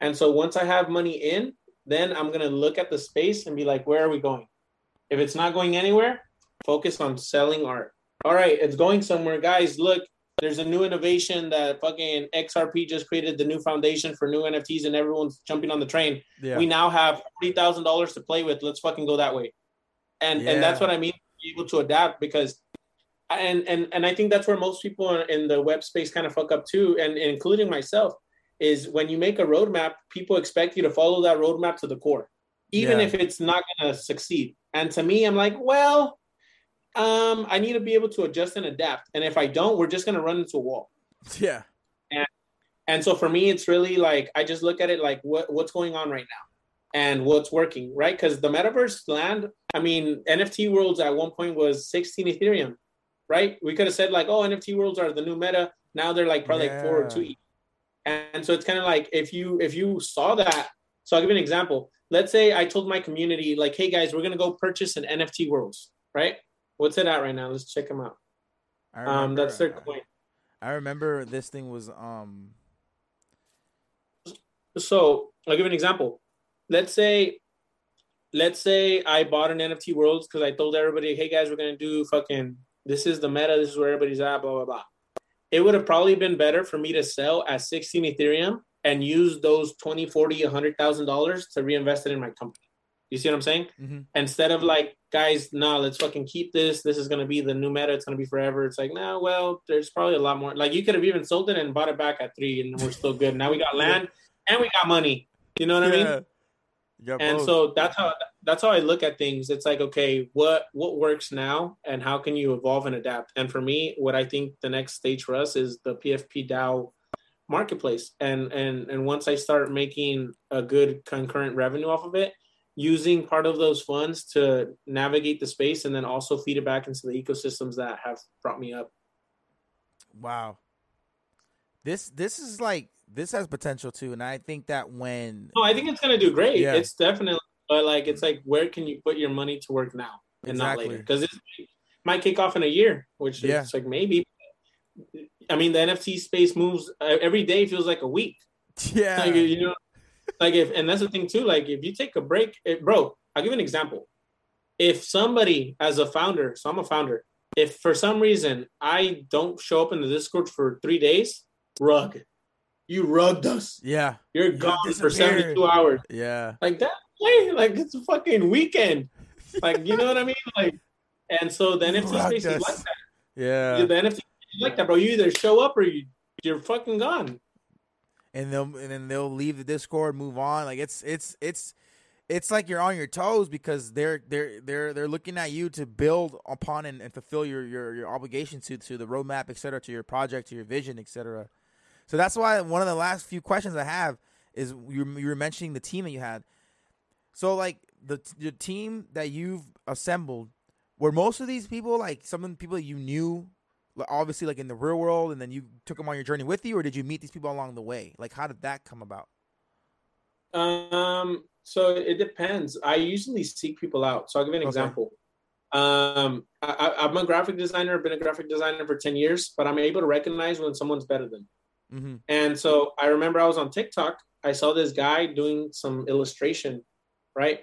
And so once I have money in, then I'm gonna look at the space and be like, where are we going? If it's not going anywhere, focus on selling art. All right, it's going somewhere, guys. Look, there's a new innovation that fucking XRP just created the new foundation for new NFTs, and everyone's jumping on the train. Yeah. We now have forty thousand dollars to play with. Let's fucking go that way. And yeah. and that's what I mean be able to adapt because and and and I think that's where most people in the web space kind of fuck up too, and, and including myself, is when you make a roadmap, people expect you to follow that roadmap to the core, even yeah. if it's not gonna succeed. And to me, I'm like, well, um, I need to be able to adjust and adapt. And if I don't, we're just gonna run into a wall. Yeah. And and so for me, it's really like I just look at it like what what's going on right now and what's working, right? Because the metaverse land, I mean, NFT worlds at one point was 16 Ethereum, right? We could have said like, oh, NFT worlds are the new meta. Now they're like probably yeah. like four or two. And so it's kind of like if you if you saw that, so I'll give you an example. Let's say I told my community like, hey guys, we're gonna go purchase an NFT worlds, right? What's it at right now? Let's check them out. Remember, um, that's their coin. I remember this thing was um. So I'll give you an example let's say let's say I bought an NFT Worlds because I told everybody, hey guys, we're gonna do fucking this is the meta, this is where everybody's at, blah blah blah. It would have probably been better for me to sell at 16 Ethereum and use those 20, 40, 100,000 dollars to reinvest it in my company. You see what I'm saying? Mm-hmm. Instead of like, guys, no, let's fucking keep this. This is gonna be the new meta. It's gonna be forever. It's like, no, well, there's probably a lot more. Like you could have even sold it and bought it back at three, and we're still good. Now we got land and we got money. You know what I mean? Yeah. and both. so that's how that's how I look at things. It's like, okay, what what works now, and how can you evolve and adapt? And for me, what I think the next stage for us is the PFP DAO marketplace. And and and once I start making a good concurrent revenue off of it, using part of those funds to navigate the space, and then also feed it back into the ecosystems that have brought me up. Wow. This this is like this has potential too, and I think that when No, I think it's gonna do great. Yeah. It's definitely, but like, it's like, where can you put your money to work now and Exactly. not later? Because it might kick off in a year, which Yeah. is like maybe. I mean, the NFT space moves uh, every day. Feels like a week. yeah, Like you know, like if and that's the thing too. Like if you take a break, it, bro. I'll give you an example. If somebody, as a founder, so I'm a founder. If for some reason I don't show up in the Discord for three days, rug, you rubbed us. yeah, You're You gone for 72 hours. Yeah, like that way like it's a fucking weekend. Like you know what i mean? Like and so the nft Rocked space is like that. Yeah. the nft is like that bro. You either show up or you you're fucking gone. And they'll and then they'll leave the Discord, move on. Like it's it's it's it's like you're on your toes because they're they're they're they're looking at you to build upon and, and fulfill your your your obligations to to the roadmap, et cetera, to your project, to your vision, et cetera. So that's why one of the last few questions I have is you you were mentioning the team that you had. So like the the team that you've assembled, were most of these people like some of the people that you knew, like, obviously like in the real world, and then you took them on your journey with you, or did you meet these people along the way? Like how did that come about? um so it depends i usually seek people out so i'll give you an Okay. example um I, i'm a graphic designer i've been a graphic designer for 10 years but i'm able to recognize when someone's better than Mm-hmm. And so I remember I was on TikTok. I saw this guy doing some illustration, right?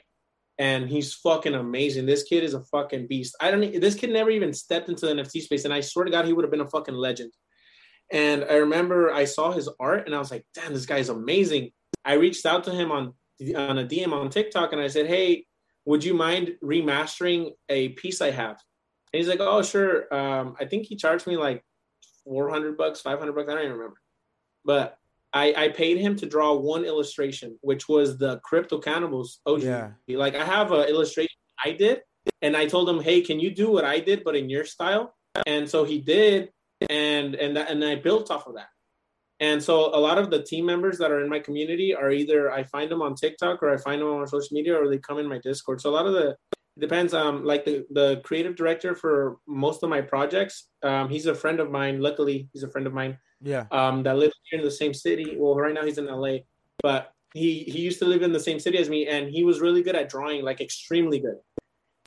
And he's fucking amazing. This kid is a fucking beast. I don't. This kid never even stepped into the NFT space, and I swear to God, he would have been a fucking legend. And I remember I saw his art, and I was like, "Damn, this guy's amazing." I reached out to him on on a DM on TikTok, and I said, "Hey, would you mind remastering a piece I have?" And he's like, "Oh, sure." Um, I think he charged me like four hundred bucks, five hundred bucks. I don't even remember but I, I paid him to draw one illustration, which was the Crypto Cannibals OG. Yeah. Like I have an illustration I did, and I told him, "Hey, can you do what I did, but in your style?" And so he did, and and that, and I built off of that. And so a lot of the team members that are in my community are either I find them on TikTok or I find them on social media or they come in my Discord. So a lot of the it depends. Um, like the the creative director for most of my projects, um, he's a friend of mine. Luckily, he's a friend of mine Yeah. um, that lives here in the same city. Well, right now he's in LA, but he he used to live in the same city as me, and he was really good at drawing, like extremely good.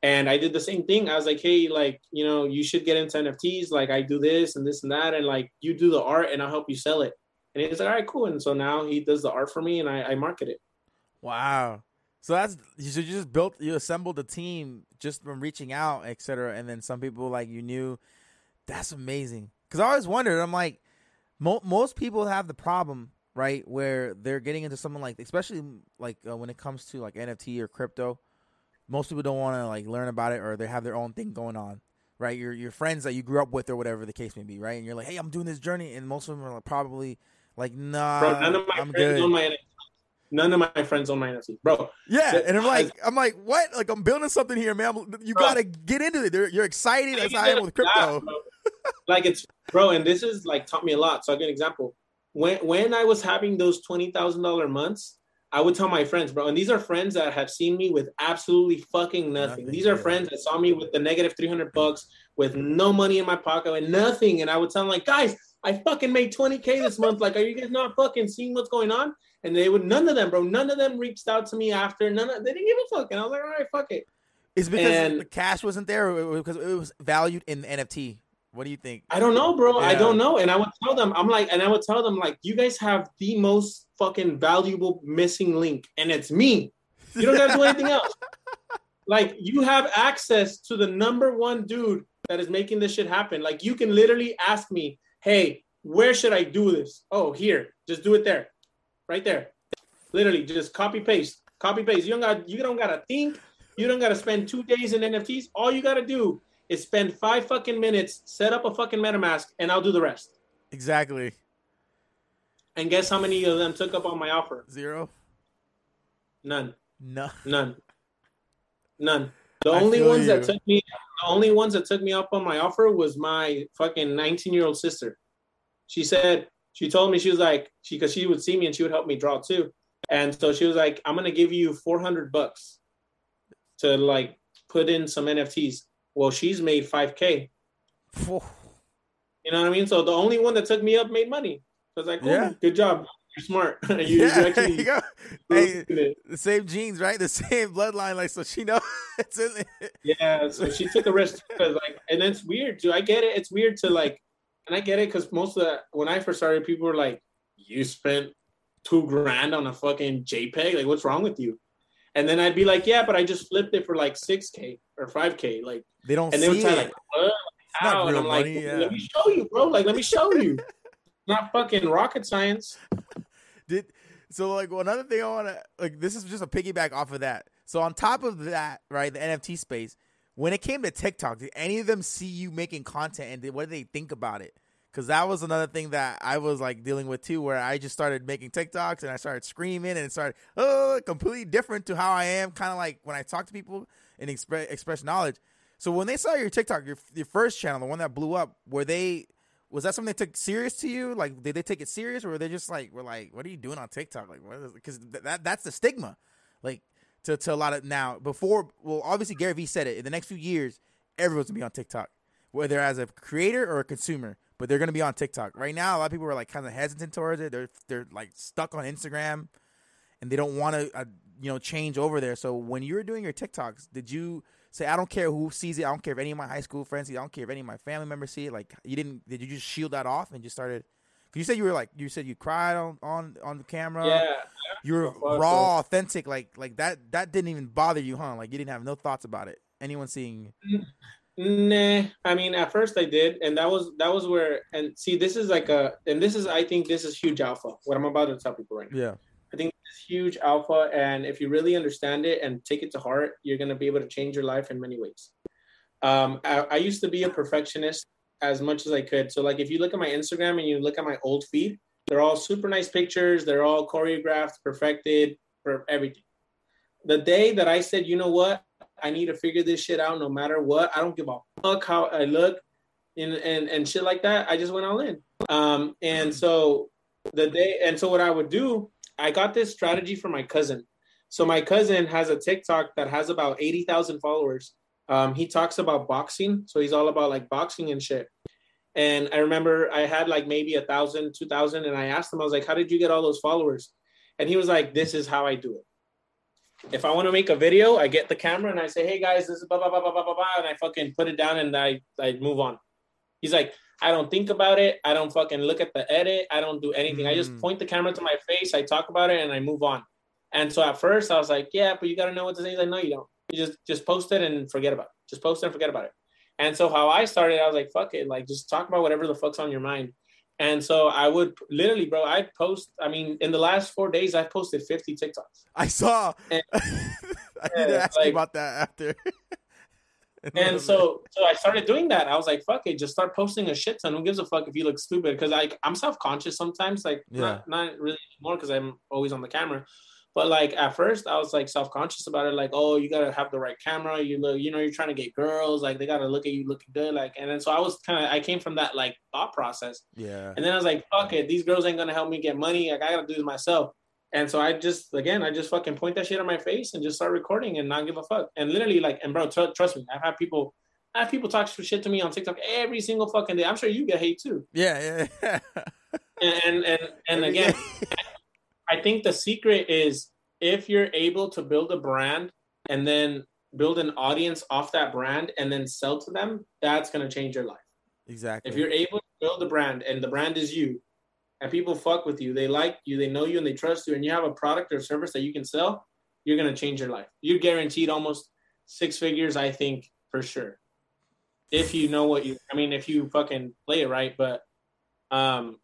And I did the same thing. I was like, hey, like you know, you should get into NFTs. Like I do this and this and that, and like you do the art, and I'll help you sell it. And he's like, all right, cool. And so now he does the art for me, and I, I market it. Wow. So that's so you just built you assembled a team just from reaching out, etc. and then some people like you knew. That's amazing. Because I always wondered. I'm like, mo- most people have the problem right where they're getting into something like, especially like uh, when it comes to like NFT or crypto. Most people don't want to like learn about it or they have their own thing going on. Right, your your friends that you grew up with or whatever the case may be, right? And you're like, "Hey, I'm doing this journey," and most of them are like, probably like, "Nah, Bro, none of my I'm friends good." own my NFT. None of my friends own my NFT, bro. Yeah, and I'm like, I'm like, what? Like, I'm building something here, man. I'm- You Bro. gotta get into it. They're, you're excited. How I am with crypto. Bro. Like it's bro, and this is like taught me a lot. So I'll give an example. When when I was having those twenty thousand dollar months, I would tell my friends, bro, and these are friends that have seen me with absolutely fucking nothing. Nothing, these are yeah. friends that saw me with the negative three hundred bucks, with no money in my pocket and nothing. And I would tell them like, guys, I fucking made twenty k this month. Like, are you guys not fucking seeing what's going on? And they would none of them, bro, none of them reached out to me after. None of they didn't give a fuck. And I was like, all right, fuck it. It's because And- the cash wasn't there, or because it was valued in the NFT. What do you think? I don't know, bro. I don't know. And I would tell them, I'm like, and I would tell them, like, you guys have the most fucking valuable missing link, and it's me. You don't gotta do anything else. Like, you have access to the number one dude that is making this shit happen. Like, you can literally ask me, hey, where should I do this? Oh, here, just do it there. right there. Literally, just copy paste, copy paste. You don't got you don't gotta think. You don't gotta spend two days in NFTs. All you gotta do is spend five fucking minutes, set up a fucking MetaMask, and I'll do the rest. Exactly. And guess how many of them took up on my offer? Zero. None. No. None. None. The I only ones you. that took me the only ones that took me up on my offer was my fucking 19 year old sister. She said she told me she was like she because she would see me and she would help me draw too. And so she was like, I'm gonna give you 400 bucks to like put in some NFTs. Well, she's made 5k. You know what I mean? So the only one that took me up made money. So I was like, Yeah. good job. You're smart. you, yeah, actually you go. Hey, the same genes, right? The same bloodline, like so she knows it's in it. Yeah, so she took a risk because like, and it's weird. Do I get it? It's weird to like, and I get it because most of the when I first started, people were like, "You spent two grand on a fucking JPEG? Like, what's wrong with you?" And then I'd be like, "Yeah, but I just flipped it for like six k or five k." Like, They don't and they would see try it. like, "What? How?" And I'm like, yeah. "Let me show you, bro. Like, let me show you." Not fucking rocket science. Did so like well, another thing I want to like this is just a piggyback off of that. So on top of that, right, the NFT space, when it came to TikTok, did any of them see you making content and did, what did they think about it? Because that was another thing that I was like dealing with too, where I just started making TikToks and I started screaming and it started oh completely different to how I am, kind of like when I talk to people and express express knowledge. So when they saw your TikTok, your your first channel, the one that blew up, were they was that something they took serious to you? Like, did they take it serious, or were they just like, "We're like, what are you doing on TikTok?" Like. Because th- that that's the stigma, like to to a lot of now. Before, well, obviously Gary Vee said it. In the next few years, everyone's gonna be on TikTok, whether as a creator or a consumer. But they're gonna be on TikTok right now. A lot of people are like kind of hesitant towards it. They're they're like stuck on Instagram, and they don't want to uh, you know change over there. So when you were doing your TikToks, did you say I don't care who sees it? I don't care if any of my high school friends see it. I don't care if any of my family members see it. Like you didn't? Did you just shield that off and just started? Cause you said you were like you said you cried on on on the camera. Yeah, you were raw, authentic. Like like that that didn't even bother you, huh? Like you didn't have no thoughts about it. Anyone seeing? Nah, I mean, at first I did, and that was that was where. And see, this is like a, and this is, I think, this is huge alpha. What I'm about to tell people right now. Yeah. I think it's huge alpha, and if you really understand it and take it to heart, you're gonna be able to change your life in many ways. Um, I, I used to be a perfectionist as much as I could. So, like, if you look at my Instagram and you look at my old feed, they're all super nice pictures. They're all choreographed, perfected, for everything. The day that I said, you know what, I need to figure this shit out, no matter what. I don't give a fuck how I look, and and and shit like that. I just went all in. Um, and so the day, and so what I would do, I got this strategy from my cousin. So my cousin has a TikTok that has about eighty thousand followers. Um, he talks about boxing, so he's all about like boxing and shit. And I remember I had like maybe a thousand, two thousand, and I asked him, I was like, "How did you get all those followers?" And he was like, "This is how I do it." If I want to make a video, I get the camera and I say, "Hey guys, this is blah blah blah blah blah blah,", blah and I fucking put it down and I I move on. He's like, I don't think about it. I don't fucking look at the edit. I don't do anything. I just Mm. point the camera to my face. I talk about it and I move on. And so at first I was like, yeah, but you got to know what to say. He's like, no, you don't. You just just post it and forget about it. Just post it and forget about it. And so how I started, I was like, fuck it, like just talk about whatever the fuck's on your mind. And so I would literally, bro, I'd post. I mean, in the last four days, I've posted 50 TikToks. I saw. And- I need to ask you about that after. And so, so I started doing that. I was like, "Fuck it, just start posting a shit ton. Who gives a fuck if you look stupid?" Because like I'm self conscious sometimes, like Yeah. not not really anymore because I'm always on the camera. But like at first, I was like self conscious about it. Like, oh, you gotta have the right camera. You look, you know, you're trying to get girls. Like they gotta look at you looking good. Like, and then so I was kind of, I came from that like thought process. yeah. And then I was like, fuck it, these girls ain't gonna help me get money. Like I gotta do this myself. And so I just, again, I just fucking point that shit on my face and just start recording and not give a fuck. And literally, like, and bro, tr- trust me, I've had people, I have people talk shit to me on TikTok every single fucking day. I'm sure you get hate too. Yeah, yeah, And and and, and again, I think the secret is if you're able to build a brand and then build an audience off that brand and then sell to them, that's gonna change your life. exactly. If you're able to build a brand and the brand is you, and people fuck with you, they like you, they know you, and they trust you, and you have a product or service that you can sell, you're gonna change your life. You're guaranteed almost six figures, I think, for sure. If you know what you, I mean, if you fucking play it right, but um,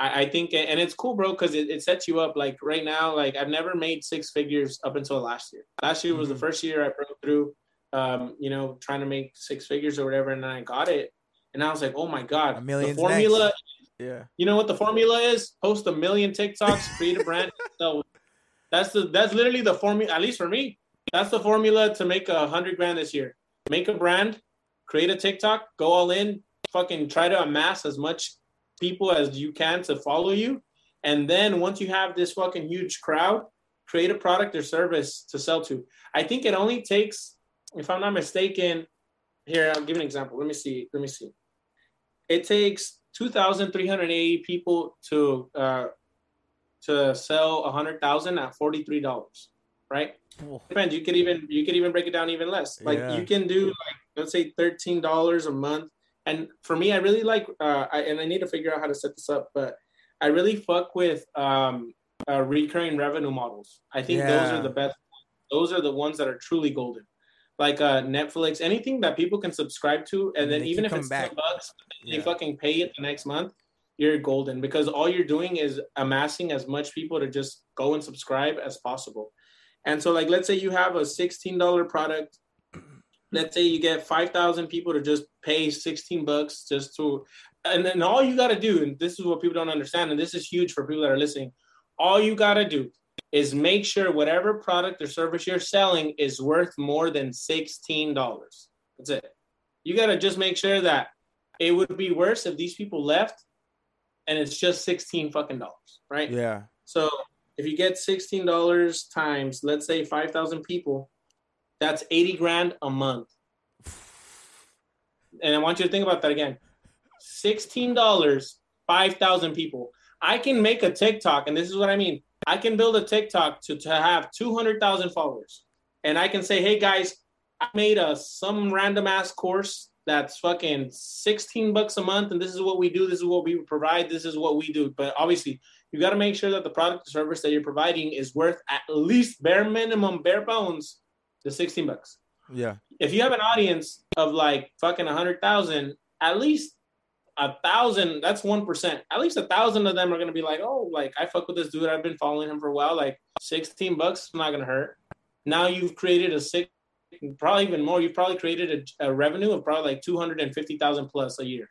I, I think, and it's cool, bro, because it, it sets you up. Like right now, like I've never made six figures up until last year. Last year was Mhm. the first year I broke through, um, you know, trying to make six figures or whatever, and then I got it, and I was like, oh my god, A million's the formula. next. Yeah. You know what the formula is? Post a million TikToks, create a brand. so that's the that's literally the formula. At least for me, that's the formula to make a hundred grand this year. Make a brand, create a TikTok, go all in, fucking try to amass as much people as you can to follow you, and then once you have this fucking huge crowd, create a product or service to sell to. I think it only takes, if I'm not mistaken, here I'll give an example. Let me see. Let me see. It takes 2,380 people to uh, to sell a hundred thousand at forty three dollars, right? Depends. You could even you could even break it down even less. Like Yeah. you can do like let's say thirteen dollars a month. And for me, I really like uh, I, and I need to figure out how to set this up, but I really fuck with um, uh, recurring revenue models. I think those are the best. Those are the ones that are truly golden. Like uh, Netflix, anything that people can subscribe to, and And then even if it's coming ten back. bucks, Yeah. they fucking pay it the next month, you're golden because all you're doing is amassing as much people to just go and subscribe as possible. And so, like, let's say you have a $16 product. Let's say you get 5,000 people to just pay 16 bucks just to, and then all you got to do, and this is what people don't understand, and this is huge for people that are listening. All you got to do is make sure whatever product or service you're selling is worth more than $16. That's it. You got to just make sure that it would be worse if these people left and it's just 16 fucking dollars, right? Yeah. So if you get sixteen dollars times, let's say five thousand people, that's eighty grand a month. And I want you to think about that again. Sixteen dollars, five thousand people. I can make a TikTok, and this is what I mean. I can build a TikTok to, to have two hundred thousand followers, and I can say, "Hey guys, I made a some random ass course that's fucking sixteen bucks a month, and this is what we do. This is what we provide. This is what we do." But obviously, you got to make sure that the product or service that you're providing is worth at least bare minimum, bare bones, the 16 bucks. Yeah. If you have an audience of like fucking 100,000, at least a thousand, that's 1%. At least a thousand of them are going to be like, oh, like I fuck with this dude. I've been following him for a while. Like 16 bucks is not going to hurt. Now you've created a six, probably even more. You've probably created a, a revenue of probably like 250,000 plus a year.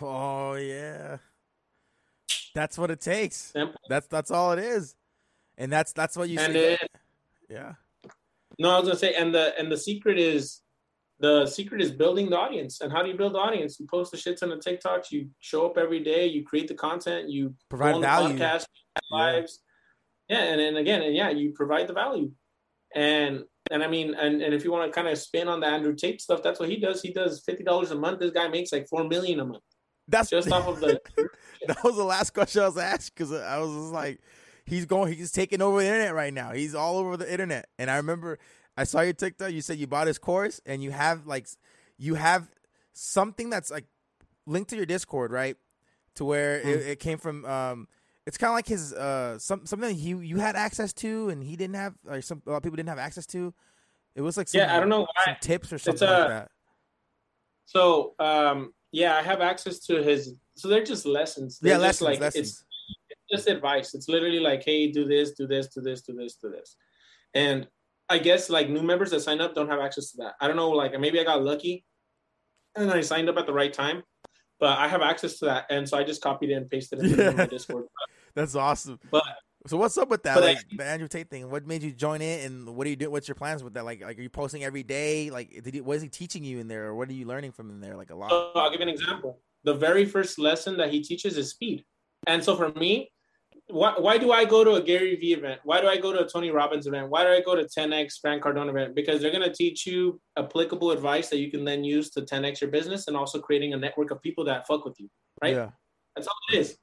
Oh yeah. That's what it takes. Simple. That's that's all it is. And that's that's what you And see. it, yeah. No, I was gonna say, and the and the secret is the secret is building the audience. And how do you build the audience? You post the shit on the TikToks. You show up every day. You create the content. You Provide on the value. podcast, Yeah. lives. Yeah, and then again, and yeah, you provide the value. And and I mean, and, and if you want to kind of spin on the Andrew Tate stuff, that's what he does. He does fifty dollars a month. This guy makes like four million a month That's just off of the. that was the last question I was asked because I was just like, he's going, he's taking over the internet right now. He's all over the internet. And I remember I saw your TikTok. You said you bought his course and you have like, you have something that's like linked to your Discord, right? To where it, it came from. Um, it's kind of like his uh, some something he you had access to and he didn't have, or some a lot of people didn't have access to. It was like some, Yeah, I don't know why. tips or something uh, like that. So um, yeah, I have access to his. So they're just lessons. They're Yeah, just lessons, like lessons. it's just advice. It's literally like, hey, do this, do this, do this, do this, do this. And I guess like new members that sign up don't have access to that. I don't know, like maybe I got lucky and I signed up at the right time, but I have access to that. And so I just copied it and pasted it Yeah. in my Discord. That's awesome. But So what's up with that? Like I- the Andrew Tate thing. What made you join it, and what are you doing? What's your plans with that? Like, like are you posting every day? Like, did he, what is he teaching you in there, or what are you learning from in there? Like a lot. So I'll give you an example. The very first lesson that he teaches is speed. And so for me, why, why do I go to a Gary Vee event? Why do I go to a Tony Robbins event? Why do I go to 10X Grant Cardone event? Because they're going to teach you applicable advice that you can then use to 10X your business and also creating a network of people that fuck with you, right? Yeah. That's all it is.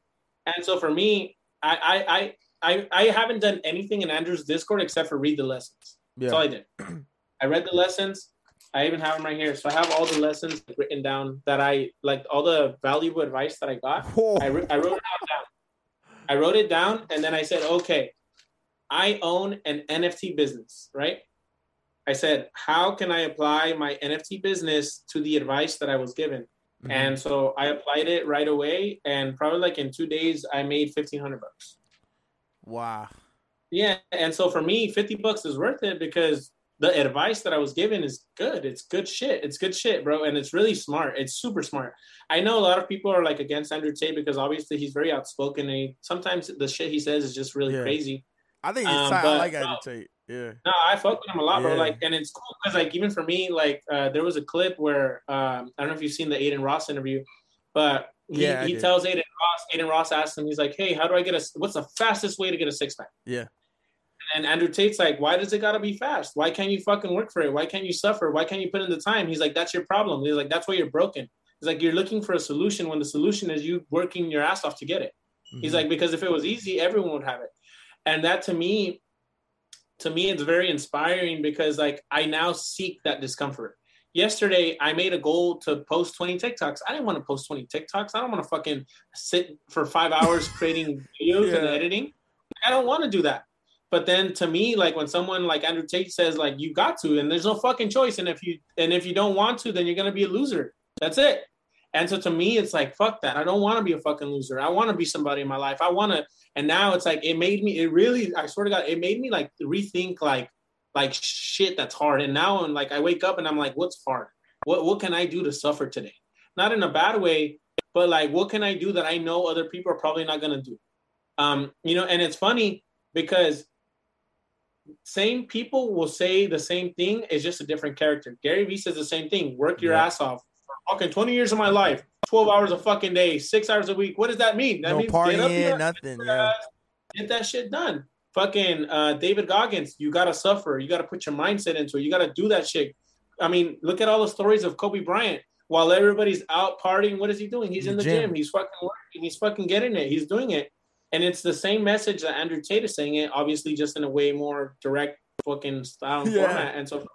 And so for me, I, I, I, I, I haven't done anything in Andrew's Discord except for read the lessons. That's all I did. I read the lessons. I even have them right here. So I have all the lessons written down that I like, all the valuable advice that I got. I, I wrote it all down. I wrote it down and then I said, okay, I own an NFT business, right? I said, how can I apply my NFT business to the advice that I was given? Mm-hmm. And so I applied it right away, and probably like in two days, I made fifteen hundred bucks. Wow. Yeah, and so for me, fifty bucks is worth it because the advice that I was given is good. It's good shit. It's good shit, bro, and it's really smart. It's super smart. I know a lot of people are like against Andrew Tate because obviously he's very outspoken, and he, sometimes the shit he says is just really yeah. crazy. I think it's um, but, I like Andrew Tate. Yeah. No, I fuck with him a lot, yeah. bro. Like, and it's cool because like even for me, like uh, there was a clip where um, I don't know if you've seen the Adin Ross interview, but he, yeah, he tells Adin Ross. Adin Ross asks him, he's like, "Hey, how do I get a? What's the fastest way to get a six pack?" Yeah. And Andrew Tate's like, "Why does it gotta be fast? Why can't you fucking work for it? Why can't you suffer? Why can't you put in the time?" He's like, "That's your problem." He's like, "That's why you're broken." He's like, "You're looking for a solution when the solution is you working your ass off to get it." Mm-hmm. He's like, "Because if it was easy, everyone would have it." And that to me to me it's very inspiring because like I now seek that discomfort. Yesterday I made a goal to post 20 TikToks. I didn't want to post 20 TikToks. I don't want to fucking sit for 5 hours creating videos yeah. and editing. I don't want to do that. But then to me like when someone like Andrew Tate says like you got to and there's no fucking choice and if you and if you don't want to then you're to be a loser. That's it. And so to me, it's like, fuck that. I don't want to be a fucking loser. I want to be somebody in my life. I want to. And now it's like, it made me, it really, I swear to God, it made me like rethink like, like shit that's hard. And now I'm like, I wake up and I'm like, what's hard? What, what can I do to suffer today? Not in a bad way, but like, what can I do that I know other people are probably not going to do? Um, you know, and it's funny because same people will say the same thing. It's just a different character. Gary Vee says the same thing. Work your yeah. ass off fucking 20 years of my life, 12 hours a fucking day, six hours a week. What does that mean? That no means partying, nothing. Get, yeah. get that shit done. Fucking uh, David Goggins, you gotta suffer. You gotta put your mindset into it. You gotta do that shit. I mean, look at all the stories of Kobe Bryant. While everybody's out partying, what is he doing? He's in the gym. gym. He's fucking working. He's fucking getting it. He's doing it. And it's the same message that Andrew Tate is saying it, obviously just in a way more direct fucking style and yeah. format. And so,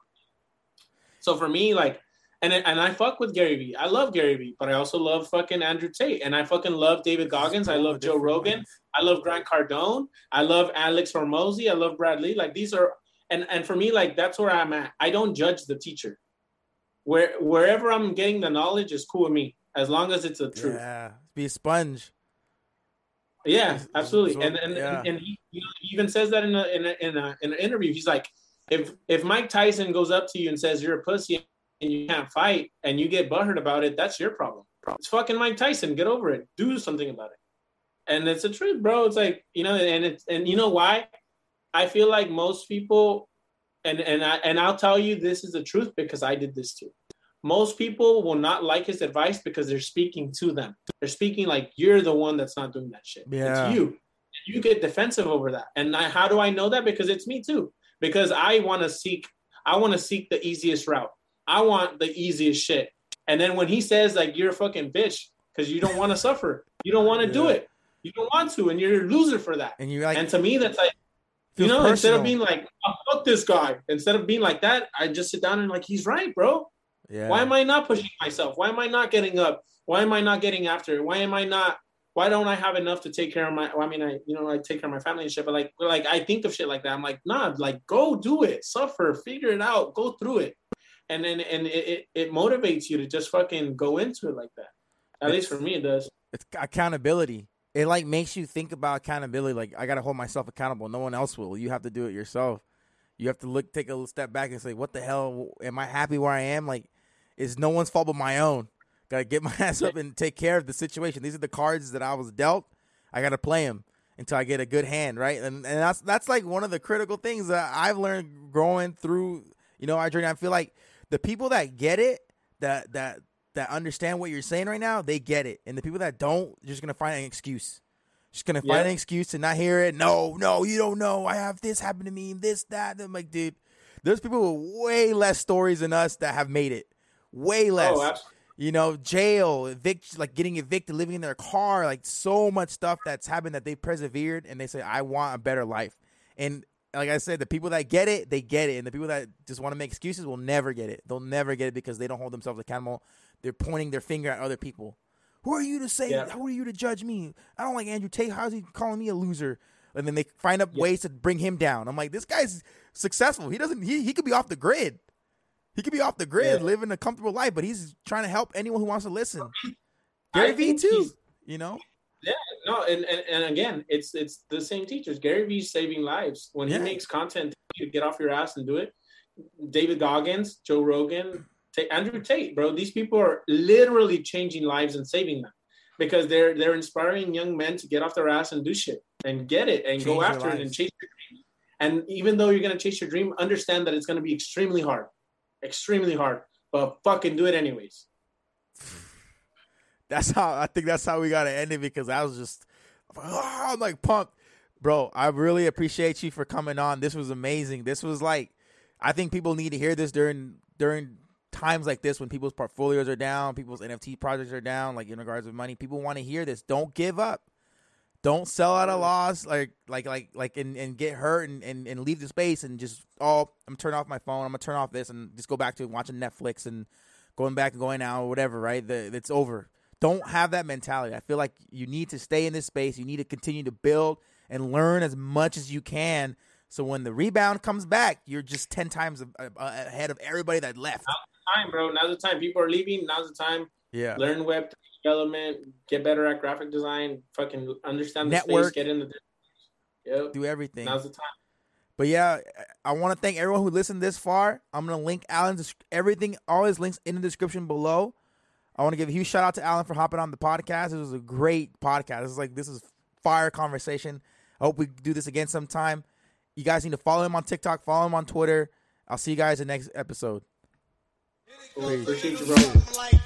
so for me, like and and I fuck with Gary Vee. I love Gary Vee, but I also love fucking Andrew Tate, and I fucking love David Goggins. I love Joe Rogan. I love Grant Cardone. I love Alex Hormozi. I love Bradley. Like these are, and and for me, like that's where I'm at. I don't judge the teacher. Where wherever I'm getting the knowledge is cool with me, as long as it's the truth. Yeah, be a sponge. Yeah, absolutely. And and, yeah. and he, he, even says that in a, in a, in a in an interview. He's like, if if Mike Tyson goes up to you and says you're a pussy and you can't fight and you get butthurt about it, that's your problem. It's fucking Mike Tyson. Get over it. Do something about it. And it's the truth, bro. It's like, you know, and it's and you know why? I feel like most people and and I and I'll tell you this is the truth because I did this too. Most people will not like his advice because they're speaking to them. They're speaking like you're the one that's not doing that shit. Yeah. It's you. You get defensive over that. And I, how do I know that? Because it's me too. Because I want to seek I want to seek the easiest route. I want the easiest shit. And then when he says like you're a fucking bitch because you don't want to suffer, you don't want to yeah. do it, you don't want to, and you're a loser for that. And you like, and to me that's like, you know, personal. instead of being like oh, fuck this guy, instead of being like that, I just sit down and like he's right, bro. Yeah. Why am I not pushing myself? Why am I not getting up? Why am I not getting after it? Why am I not? Why don't I have enough to take care of my? Well, I mean, I you know I take care of my family and shit, but like like I think of shit like that. I'm like, nah, like go do it, suffer, figure it out, go through it and then and it, it, it motivates you to just fucking go into it like that. At it's, least for me, it does. It's accountability. It like makes you think about accountability. Like I gotta hold myself accountable. No one else will. You have to do it yourself. You have to look, take a little step back and say, "What the hell? Am I happy where I am? Like, it's no one's fault but my own. Gotta get my ass up and take care of the situation. These are the cards that I was dealt. I gotta play them until I get a good hand, right? And and that's that's like one of the critical things that I've learned growing through, you know, our journey. I feel like the people that get it, that that that understand what you're saying right now, they get it, and the people that don't, you're just gonna find an excuse. Just gonna find an excuse to not hear it. No, no, you don't know. I have this happen to me, this, that. I'm like, dude, there's people with way less stories than us that have made it. Way oh, less. Oh, you know, jail, evict, like getting evicted, living in their car, like so much stuff that's happened that they persevered and they say, I want a better life. And like I said, the people that get it, they get it, and the people that just want to make excuses will never get it. They'll never get it because they don't hold themselves accountable. They're pointing their finger at other people. Who are you to say? Yeah. Who are you to judge me? I don't like Andrew Tate. How's he calling me a loser? And then they find up yeah. ways to bring him down. I'm like, this guy's successful. He doesn't. He he could be off the grid. He could be off the grid, Yeah. living a comfortable life, but he's trying to help anyone who wants to listen. Gary Vee too. You know, Yeah, No, and, and, and again, it's it's the same teachers. Gary Vee's saving lives when Yeah. he makes content. You get off your ass and do it. David Goggins, Joe Rogan, Andrew Tate, bro. These people are literally changing lives and saving them because they're they're inspiring young men to get off their ass and do shit and get it and Change go after it and chase your dream. And even though you're gonna chase your dream, understand that it's gonna be extremely hard, extremely hard. But fucking do it anyways. that's how I think that's how we gotta end it because I was just oh, I'm like pumped. Bro, I really appreciate you for coming on. This was amazing. This was like I think people need to hear this during during times like this when people's portfolios are down, people's NFT projects are down, like in regards to money. People want to hear this. Don't give up. Don't sell at a loss, like like like like and, and get hurt and, and, and leave the space and just oh I'm turn off my phone. I'm gonna turn off this and just go back to watching Netflix and going back and going out or whatever. Right, the, it's over. Don't have that mentality. I feel like you need to stay in this space. You need to continue to build and learn as much as you can. So when the rebound comes back, you're just ten times a- a- ahead of everybody that left. now's the Time, bro. Now's the time. People are leaving. Now's the time. Yeah, learn web development, get better at graphic design, fucking understand the Network. space, get in the yep. do everything. Now's the time. But yeah, I want to thank everyone who listened this far. I'm gonna link Alan's everything, all his links in the description below. I want to give a huge shout out to Alan for hopping on the podcast. This was a great podcast. This is like this is fire conversation. I hope we do this again sometime. You guys need to follow him on TikTok, follow him on Twitter. I'll see you guys in the next episode. Appreciate you, bro. like